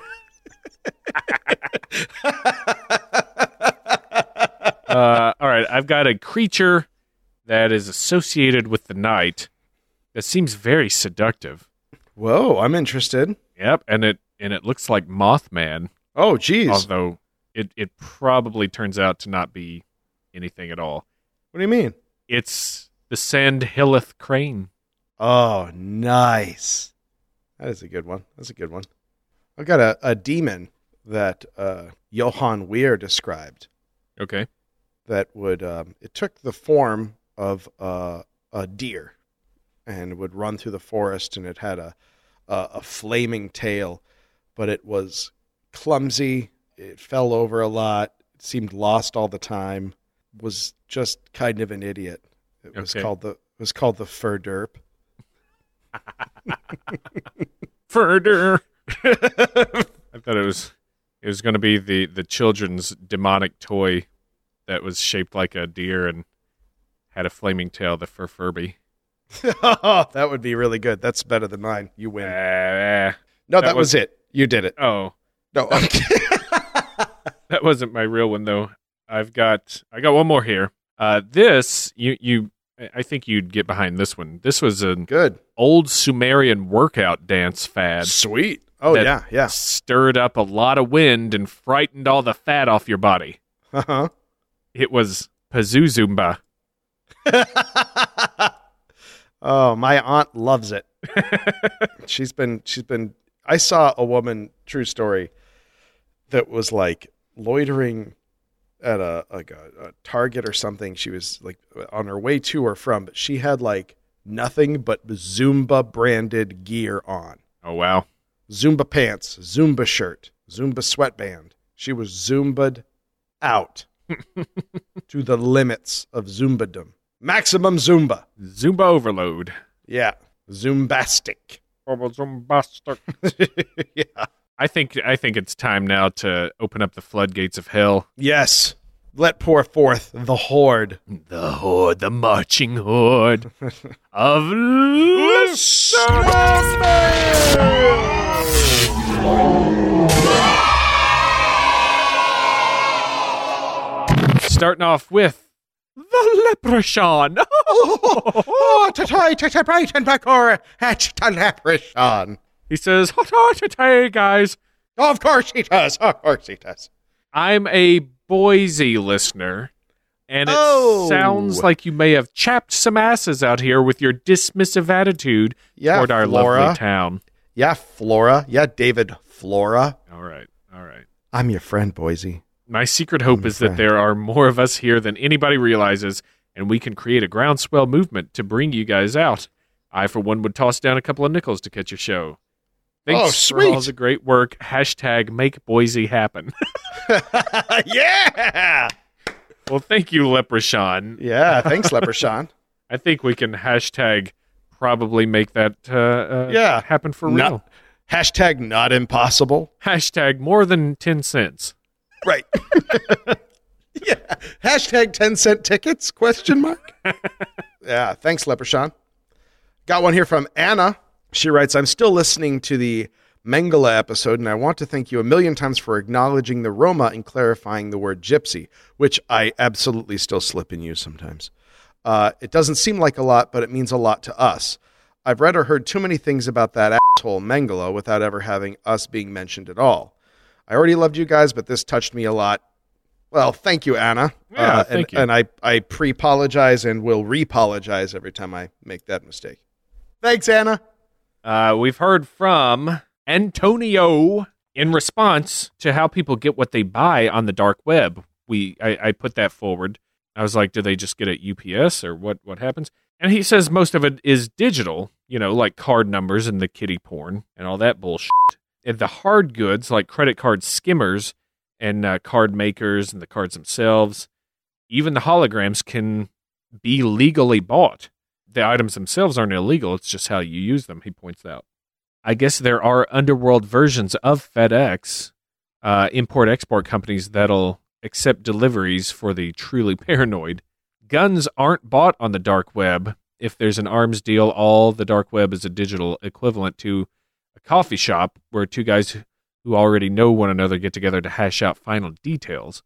Uh, all right, I've got a creature that is associated with the night that seems very seductive. Whoa, I'm interested. Yep, and it and it looks like Mothman, Oh, geez. although it it probably turns out to not be anything at all. What do you mean? It's the Sandhillith crane. Oh, nice. That is a good one. That's a good one. I've got a, a demon that uh, Johann Weir described Okay. that would, um, it took the form of uh, a deer and would run through the forest and it had a, a, a flaming tail, but it was clumsy. It fell over a lot. Seemed lost all the time. Was just kind of an idiot. It was Okay. called the it was called the fur derp. Further. I thought it was it was going to be the the children's demonic toy that was shaped like a deer and had a flaming tail, the fur Furby. that would be really good. That's better than mine. You win. Uh, No, that that, was, was- it. You did it. oh, No, I'm that wasn't my real one though. I've got I got one more here. Uh, this you you I- think you'd get behind this one. This was an good. old Sumerian workout dance fad. Sweet. Oh yeah, yeah. Stirred up a lot of wind and frightened all the fat off your body. Uh-huh. It was Pazuzumba. oh, my aunt loves it. she's been she's been I saw a woman, true story, that was like loitering at a like a, a Target or something. She was like on her way to or from, but she had like nothing but Zumba branded gear on. Oh wow. Zumba pants, Zumba shirt, Zumba sweatband. She was Zumba'd out to the limits of Zumbadom. Maximum Zumba. Zumba overload. Yeah. Zumbastic. Zumbastic. yeah. I think I think it's time now to open up the floodgates of hell. Yes. Let pour forth the horde. The horde, the marching horde of listeners. Starting off with the leprechaun. oh, toy, to bright and bacor at the leprechaun. he says, "Hot hot today, guys. Of course he does. Of course he does. I'm a Boise listener, and it Oh. sounds like you may have chapped some asses out here with your dismissive attitude Yeah, toward our Flora. lovely town. Yeah, Flora. Yeah, David Flora. All right, all right. I'm your friend, Boise. My secret hope is that there are more of us here than anybody realizes, and we can create a groundswell movement to bring you guys out. I, for one, would toss down a couple of nickels to catch your show. Thanks Oh, for all the great work. Hashtag make Boise happen. yeah. well, thank you, Leprechaun. Yeah. Thanks, Leprechaun. I think we can hashtag probably make that uh, uh, Yeah. happen for real. Hashtag not impossible. Hashtag more than 10 cents. Right. yeah. Hashtag 10 cent tickets? Question mark. yeah. Thanks, Leprechaun. Got one here from Anna. She writes, I'm still listening to the Mengele episode, and I want to thank you a million times for acknowledging the Roma and clarifying the word gypsy, which I absolutely still slip and use sometimes. Uh, it doesn't seem like a lot, but it means a lot to us. I've read or heard too many things about that asshole Mengele without ever having us being mentioned at all. I already loved you guys, but this touched me a lot. Well, thank you, Anna. Yeah, Uh, thank and, you. And I, I pre apologize and will re apologize every time I make that mistake. Thanks, Anna. Uh, we've heard from Antonio in response to how people get what they buy on the dark web. We I, I put that forward. I was like, do they just get it UPS or what what happens? And he says most of it is digital, you know, like card numbers and the kitty porn and all that bullshit. The hard goods like credit card skimmers and uh, card makers and the cards themselves, even the holograms can be legally bought. The items themselves aren't illegal, it's just how you use them, he points out. I guess there are underworld versions of FedEx, uh, import export companies that'll accept deliveries for the truly paranoid. Guns aren't bought on the dark web. If there's an arms deal, all the dark web is a digital equivalent to a coffee shop where two guys who already know one another get together to hash out final details.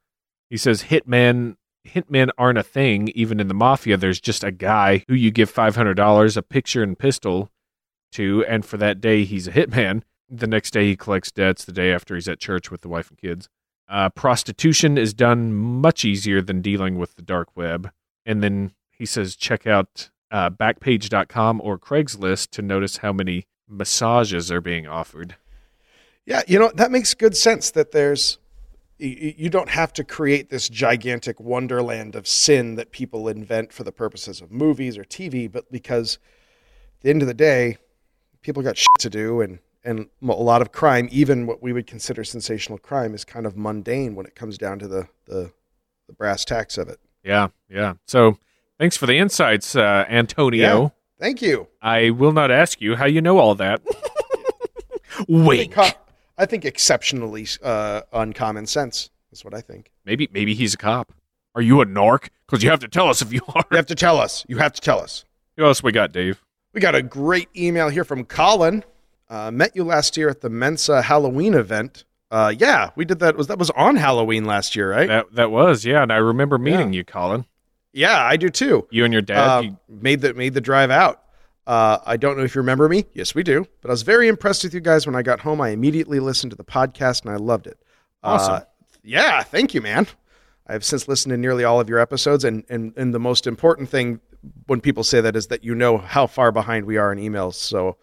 He says hitman hitmen aren't a thing even in the mafia. There's just a guy who you give $500, a picture and pistol to, and for that day he's a hitman. The next day he collects debts. The day after he's at church with the wife and kids. Uh, prostitution is done much easier than dealing with the dark web. And then he says check out uh, backpage.com or Craigslist to notice how many massages are being offered. Yeah, you know, that makes good sense that there's you don't have to create this gigantic wonderland of sin that people invent for the purposes of movies or TV, but because at the end of the day, people got shit to do and and a lot of crime, even what we would consider sensational crime, is kind of mundane when it comes down to the the, the brass tacks of it. Yeah, yeah. So thanks for the insights, uh, Antonio. Yeah. Thank you. I will not ask you how you know all that. Wink. Co- I think exceptionally uh, uncommon sense is what I think. Maybe maybe he's a cop. Are you a narc? Because you have to tell us if you are. You have to tell us. You have to tell us. Who else we got, Dave? We got a great email here from Colin. Uh, met you last year at the Mensa Halloween event. Uh, yeah, we did that. Was that was on Halloween last year, right? That that was yeah, and I remember meeting Yeah. you, Colin. Yeah, I do too. You and your dad. Uh, you- made the made the drive out. Uh, I don't know if you remember me. Yes, we do. But I was very impressed with you guys when I got home. I immediately listened to the podcast and I loved it. Awesome. Uh, yeah, thank you, man. I have since listened to nearly all of your episodes, and, and and the most important thing when people say that is that you know how far behind we are in emails. So,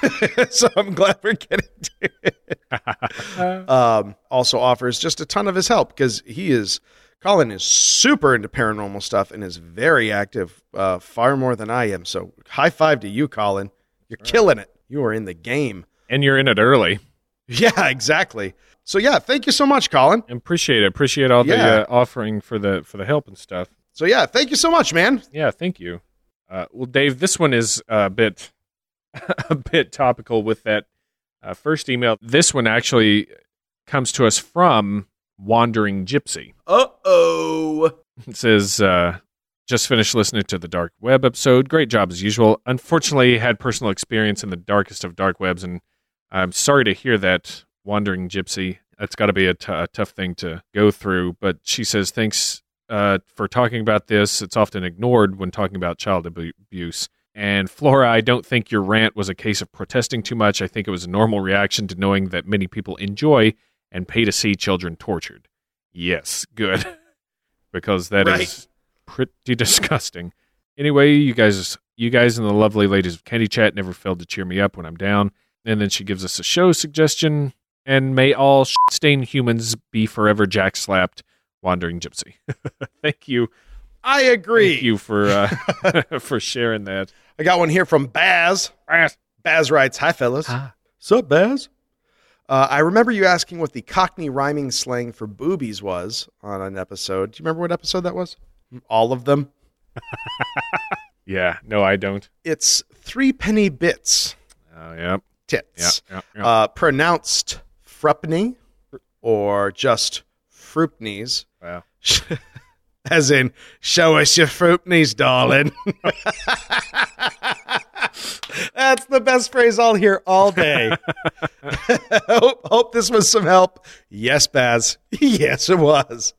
so I'm glad we're getting to it. um, also offers just a ton of his help because he is Colin is super into paranormal stuff and is very active, uh, far more than I am. So high five to you, Colin. You're killing it. You are in the game. and you're in it early. Yeah, exactly. So yeah, thank you so much, Colin. Appreciate it. Appreciate all the uh, offering for the for the help and stuff. So yeah, thank you so much, man. Yeah, thank you. Uh, well, Dave, this one is a bit a bit topical with that uh, first email. This one actually comes to us from Wandering Gypsy. Uh oh. It says, uh, just finished listening to the Dark Web episode. Great job as usual. Unfortunately, had personal experience in the darkest of dark webs, and I'm sorry to hear that, Wandering Gypsy. That's got to be a, t- a tough thing to go through. But she says, thanks uh, for talking about this. It's often ignored when talking about child abu- abuse. And Flora, I don't think your rant was a case of protesting too much. I think it was a normal reaction to knowing that many people enjoy and pay to see children tortured. Yes, good. because that is Right. pretty disgusting. Anyway, you guys you guys and the lovely ladies of Candy Chat never failed to cheer me up when I'm down. And then she gives us a show suggestion. And may all stained humans be forever jack slapped, wandering gypsy. Thank you. I agree. Thank you for uh, for sharing that. I got one here from Baz. Baz writes, "Hi, fellas. Hi. Sup, Baz? Uh, I remember you asking what the Cockney rhyming slang for boobies was on an episode. Do you remember what episode that was? All of them. Yeah, no, I don't. It's three penny bits. Oh, yeah, yeah, Tits. yeah. yeah. Uh, pronounced frupney or just fruipnies, wow. as in show us your fruipnies, darling. That's the best phrase I'll hear all day. hope, hope this was some help. Yes, Baz. Yes, it was.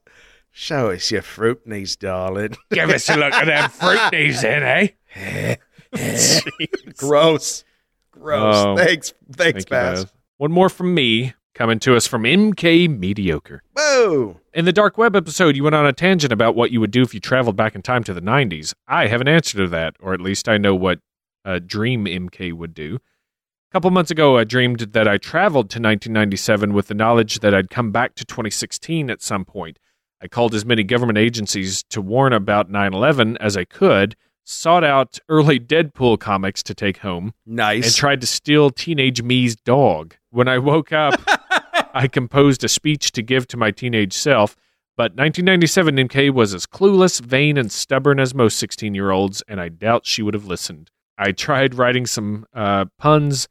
Show us your fruipnies, darling. Give us a look at them fruit knees then, eh? Gross. Gross. Oh. thanks. Thanks, Thank you, Baz. Baz. One more from me, coming to us from MK Mediocre. Whoa. In the Dark Web episode, you went on a tangent about what you would do if you traveled back in time to the 90s. I have an answer to that, or at least I know what uh, Dream MK would do. A couple months ago, I dreamed that I traveled to 1997 with the knowledge that I'd come back to 2016 at some point. I called as many government agencies to warn about 9 11 as I could, sought out early Deadpool comics to take home, Nice. and tried to steal teenage me's dog. When I woke up, I composed a speech to give to my teenage self, But 1997 MK was as clueless, vain, and stubborn as most 16 year olds, and I doubt she would have listened. I tried writing some uh, puns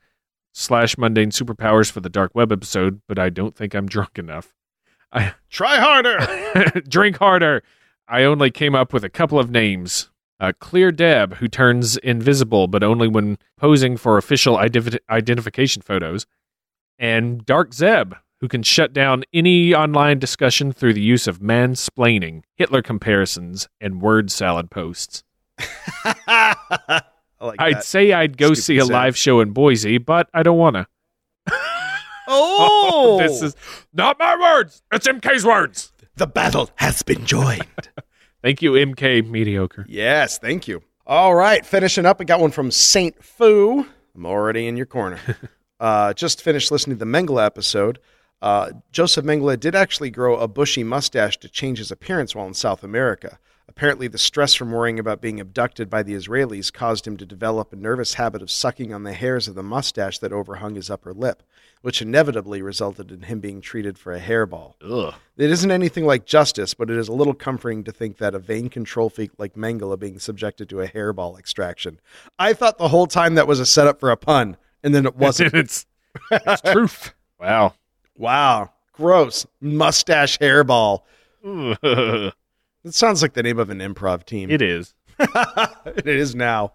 slash mundane superpowers for the dark web episode, but I don't think I'm drunk enough. I Try harder. drink harder. I only came up with a couple of names. Uh, Clear Deb, who turns invisible but only when posing for official identi- identification photos, and Dark Zeb, who can shut down any online discussion through the use of mansplaining, Hitler comparisons, and word salad posts. I like I'd that. say I'd go Stupid see a Zeb. live show in Boise, but I don't want to. Oh, this is not my words. It's MK's words. The battle has been joined. Thank you, MK Mediocre. Yes, thank you. All right, finishing up, we got one from Saint Fu. I'm already in your corner. uh, just finished listening to the Mengele episode. Uh, Joseph Mengele did actually grow a bushy mustache to change his appearance while in South America. Apparently, the stress from worrying about being abducted by the Israelis caused him to develop a nervous habit of sucking on the hairs of the mustache that overhung his upper lip, which inevitably resulted in him being treated for a hairball. Ugh. It isn't anything like justice, but it is a little comforting to think that a vain control freak like Mengele being subjected to a hairball extraction. I thought the whole time that was a setup for a pun, and then it wasn't. it's, it's truth. Wow. wow. Gross. Mustache hairball. It sounds like the name of an improv team. It is. it is now.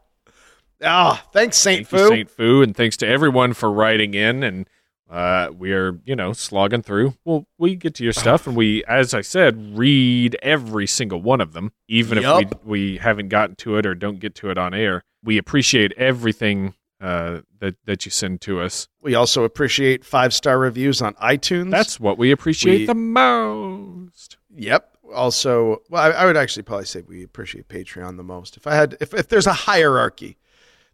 Ah, thanks, Saint Thank you, Fu. Saint Fu, and thanks to everyone for writing in. And uh, we are, you know, slogging through. Well, we get to your stuff, and we, as I said, read every single one of them, even if we we haven't gotten to it or don't get to it on air. We appreciate everything uh, that that you send to us. We also appreciate five star reviews on iTunes. That's what we appreciate We- the most. Yep. Also, well, I, I would actually probably say we appreciate Patreon the most. If I had, if, if there's a hierarchy,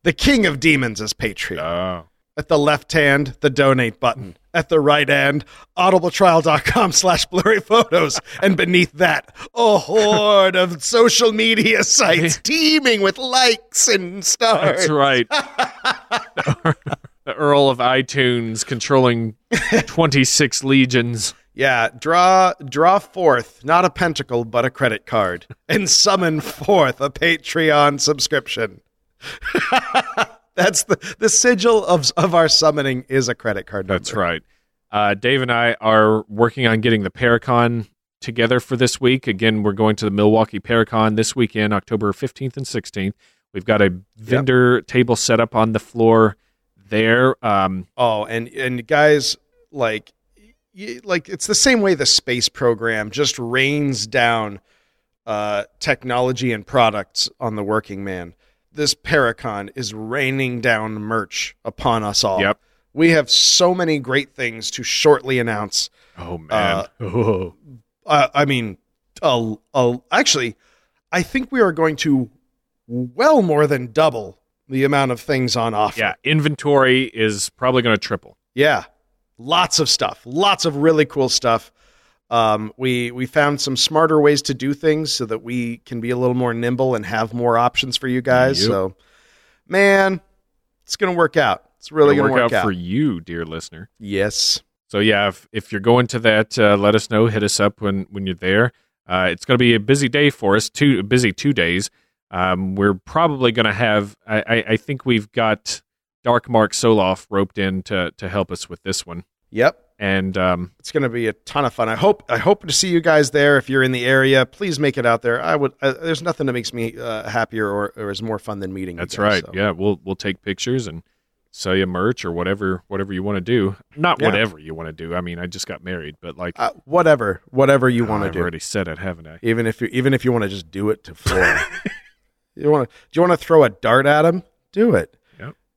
the king of demons is Patreon. Oh, At the left hand, the donate button. At the right hand, audibletrial.com slash blurry photos. And beneath that, a horde of social media sites teeming with likes and stars. that's right. the Earl of iTunes controlling twenty six legions. Yeah, draw draw forth not a pentacle but a credit card and summon forth a Patreon subscription. That's the the sigil of of our summoning is a credit card. That's right. Uh, Dave and I are working on getting the Paracon together for this week. Again, we're going to the Milwaukee Paracon this weekend, October 15th and 16th. We've got a vendor table set up on the floor there. Um, Oh, and and guys like like it's the same way the space program just rains down uh, technology and products on the working man. This Paracon is raining down merch upon us all. Yep. We have so many great things to shortly announce. oh, man. oh. Uh, I mean, uh, uh, actually, I think we are going to well more than double the amount of things on offer. Yeah, inventory is probably going to triple. Yeah, lots of stuff, lots of really cool stuff. Um, we we found some smarter ways to do things so that we can be a little more nimble and have more options for you guys. Yep. So, man, it's gonna work out. It's really It'll gonna work work, out, for you, dear listener. Yes. So yeah, if, if you're going to that, uh, let us know. Hit us up when when you're there. Uh, it's going to be a busy day for us. Two busy two days. Um, we're probably going to have. I, I, I think we've got Dark Mark Soloff roped in to to help us with this one. Yep. And um, It's going to be a ton of fun. I hope I hope to see you guys there. If you're in the area, please make it out there. I would. Uh, there's nothing that makes me uh, happier or, or is more fun than meeting. that's you guys, right. so. Yeah, we'll we'll take pictures and sell you merch or whatever whatever you want to do. Not Yeah. whatever you want to do. I mean, I just got married, but like Uh, whatever, whatever you want to do. I've already said it, haven't I? Even if you even if you want to just do it to floor. you want to? Do you want to throw a dart at him? Do it.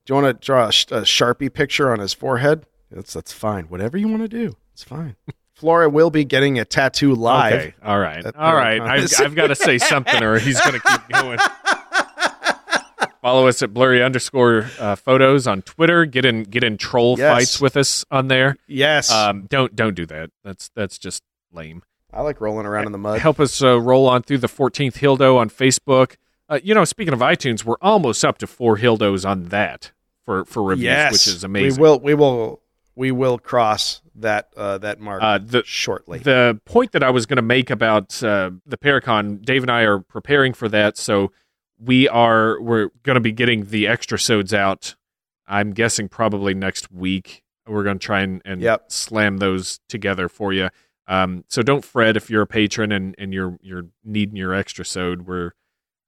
Do you want to draw a, a sharpie picture on his forehead? That's that's fine. Whatever you want to do, it's fine. Flora will be getting a tattoo live. Okay. All right. All right. I've, I've got to say something or he's going to keep going. Follow us at blurry underscore uh, photos on Twitter. Get in get in troll Yes. fights with us on there. Yes, Um, don't don't do that. That's that's just lame. I like rolling around in the mud. Help us uh, roll on through the 14th Hildo on Facebook. Uh, you know, speaking of iTunes, we're almost up to four Hildos on that for for reviews, yes, which is amazing. We will. We will. We will cross that uh, that mark Uh, the shortly. the point that I was going to make about uh, the Paracon, Dave and I are preparing for that, so we are we're going to be getting the extra sods out. I'm guessing probably next week. We're going to try and, and Yep. slam those together for you. Um, so don't fret if you're a patron and, and you're you're needing your extra sode. We're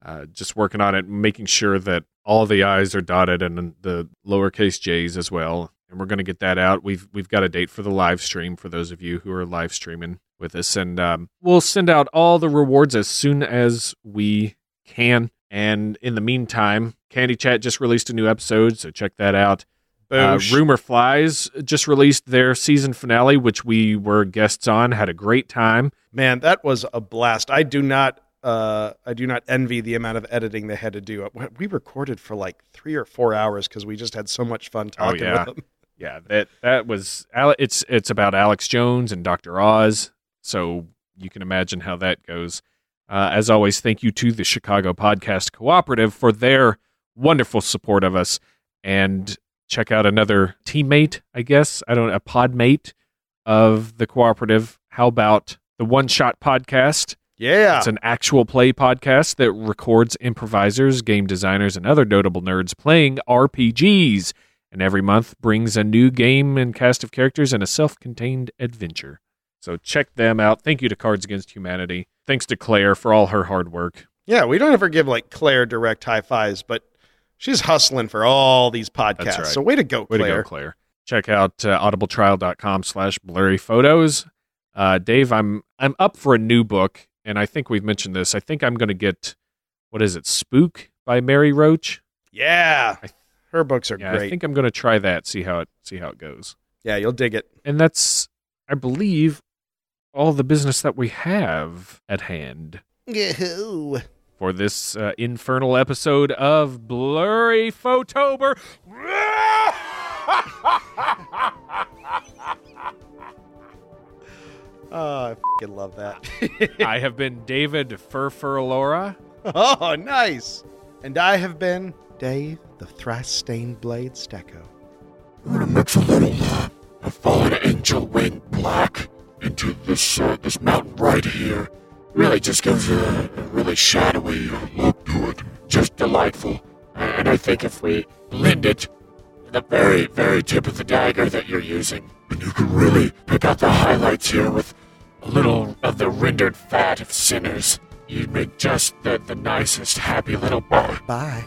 uh, just working on it, making sure that all the I's are dotted and the lowercase J's as well. And we're going to get that out. We've we've got a date for the live stream for those of you who are live streaming with us, and um, we'll send out all the rewards as soon as we can. And in the meantime, Candy Chat just released a new episode, so check that out. Uh, Rumor Flies just released their season finale, which we were guests on. Had a great time. Man, that was a blast. I do not uh I do not envy the amount of editing they had to do. We recorded for like 3 or 4 hours cuz we just had so much fun talking yeah. with them. Yeah, that that was it's it's about Alex Jones and Dr. Oz, so you can imagine how that goes. Uh, as always, thank you to the Chicago Podcast Cooperative for their wonderful support of us, and check out another teammate, I guess I don't a podmate of the cooperative. How about the One Shot Podcast? Yeah. It's an actual play podcast that records improvisers, game designers, and other notable nerds playing RPGs, and every month brings a new game and cast of characters and a self contained adventure. So check them out. Thank you to Cards Against Humanity. Thanks to Claire for all her hard work. yeah, we don't ever give like Claire direct high fives, but she's hustling for all these podcasts. Right. So way to go, Claire. Way to go, Claire. Check out uh, audibletrial.com slash blurry photos. Uh, Dave, I'm I'm up for a new book, and I think we've mentioned this. I think I'm going to get, what is it, Spook by Mary Roach? Yeah. I- Her books are Yeah, great. I think I'm going to try that. See how it see how it goes. yeah, you'll dig it. And that's, I believe, all the business that we have at hand Yahoo! for this uh, infernal episode of Blurry Photober. Oh, I fing love that. I have been David Furfurlora. oh, nice. And I have been Dave, the thrice stained blade Stecco. I'm gonna mix a little uh, a fallen angel wing black into this uh, this mountain right here. Really just gives a, a really shadowy look to it. Just delightful. And I think if we blend it the very, very tip of the dagger that you're using, and you can really pick out the highlights here with a little of the rendered fat of sinners, you'd make just the, the nicest, happy little boy. Bye.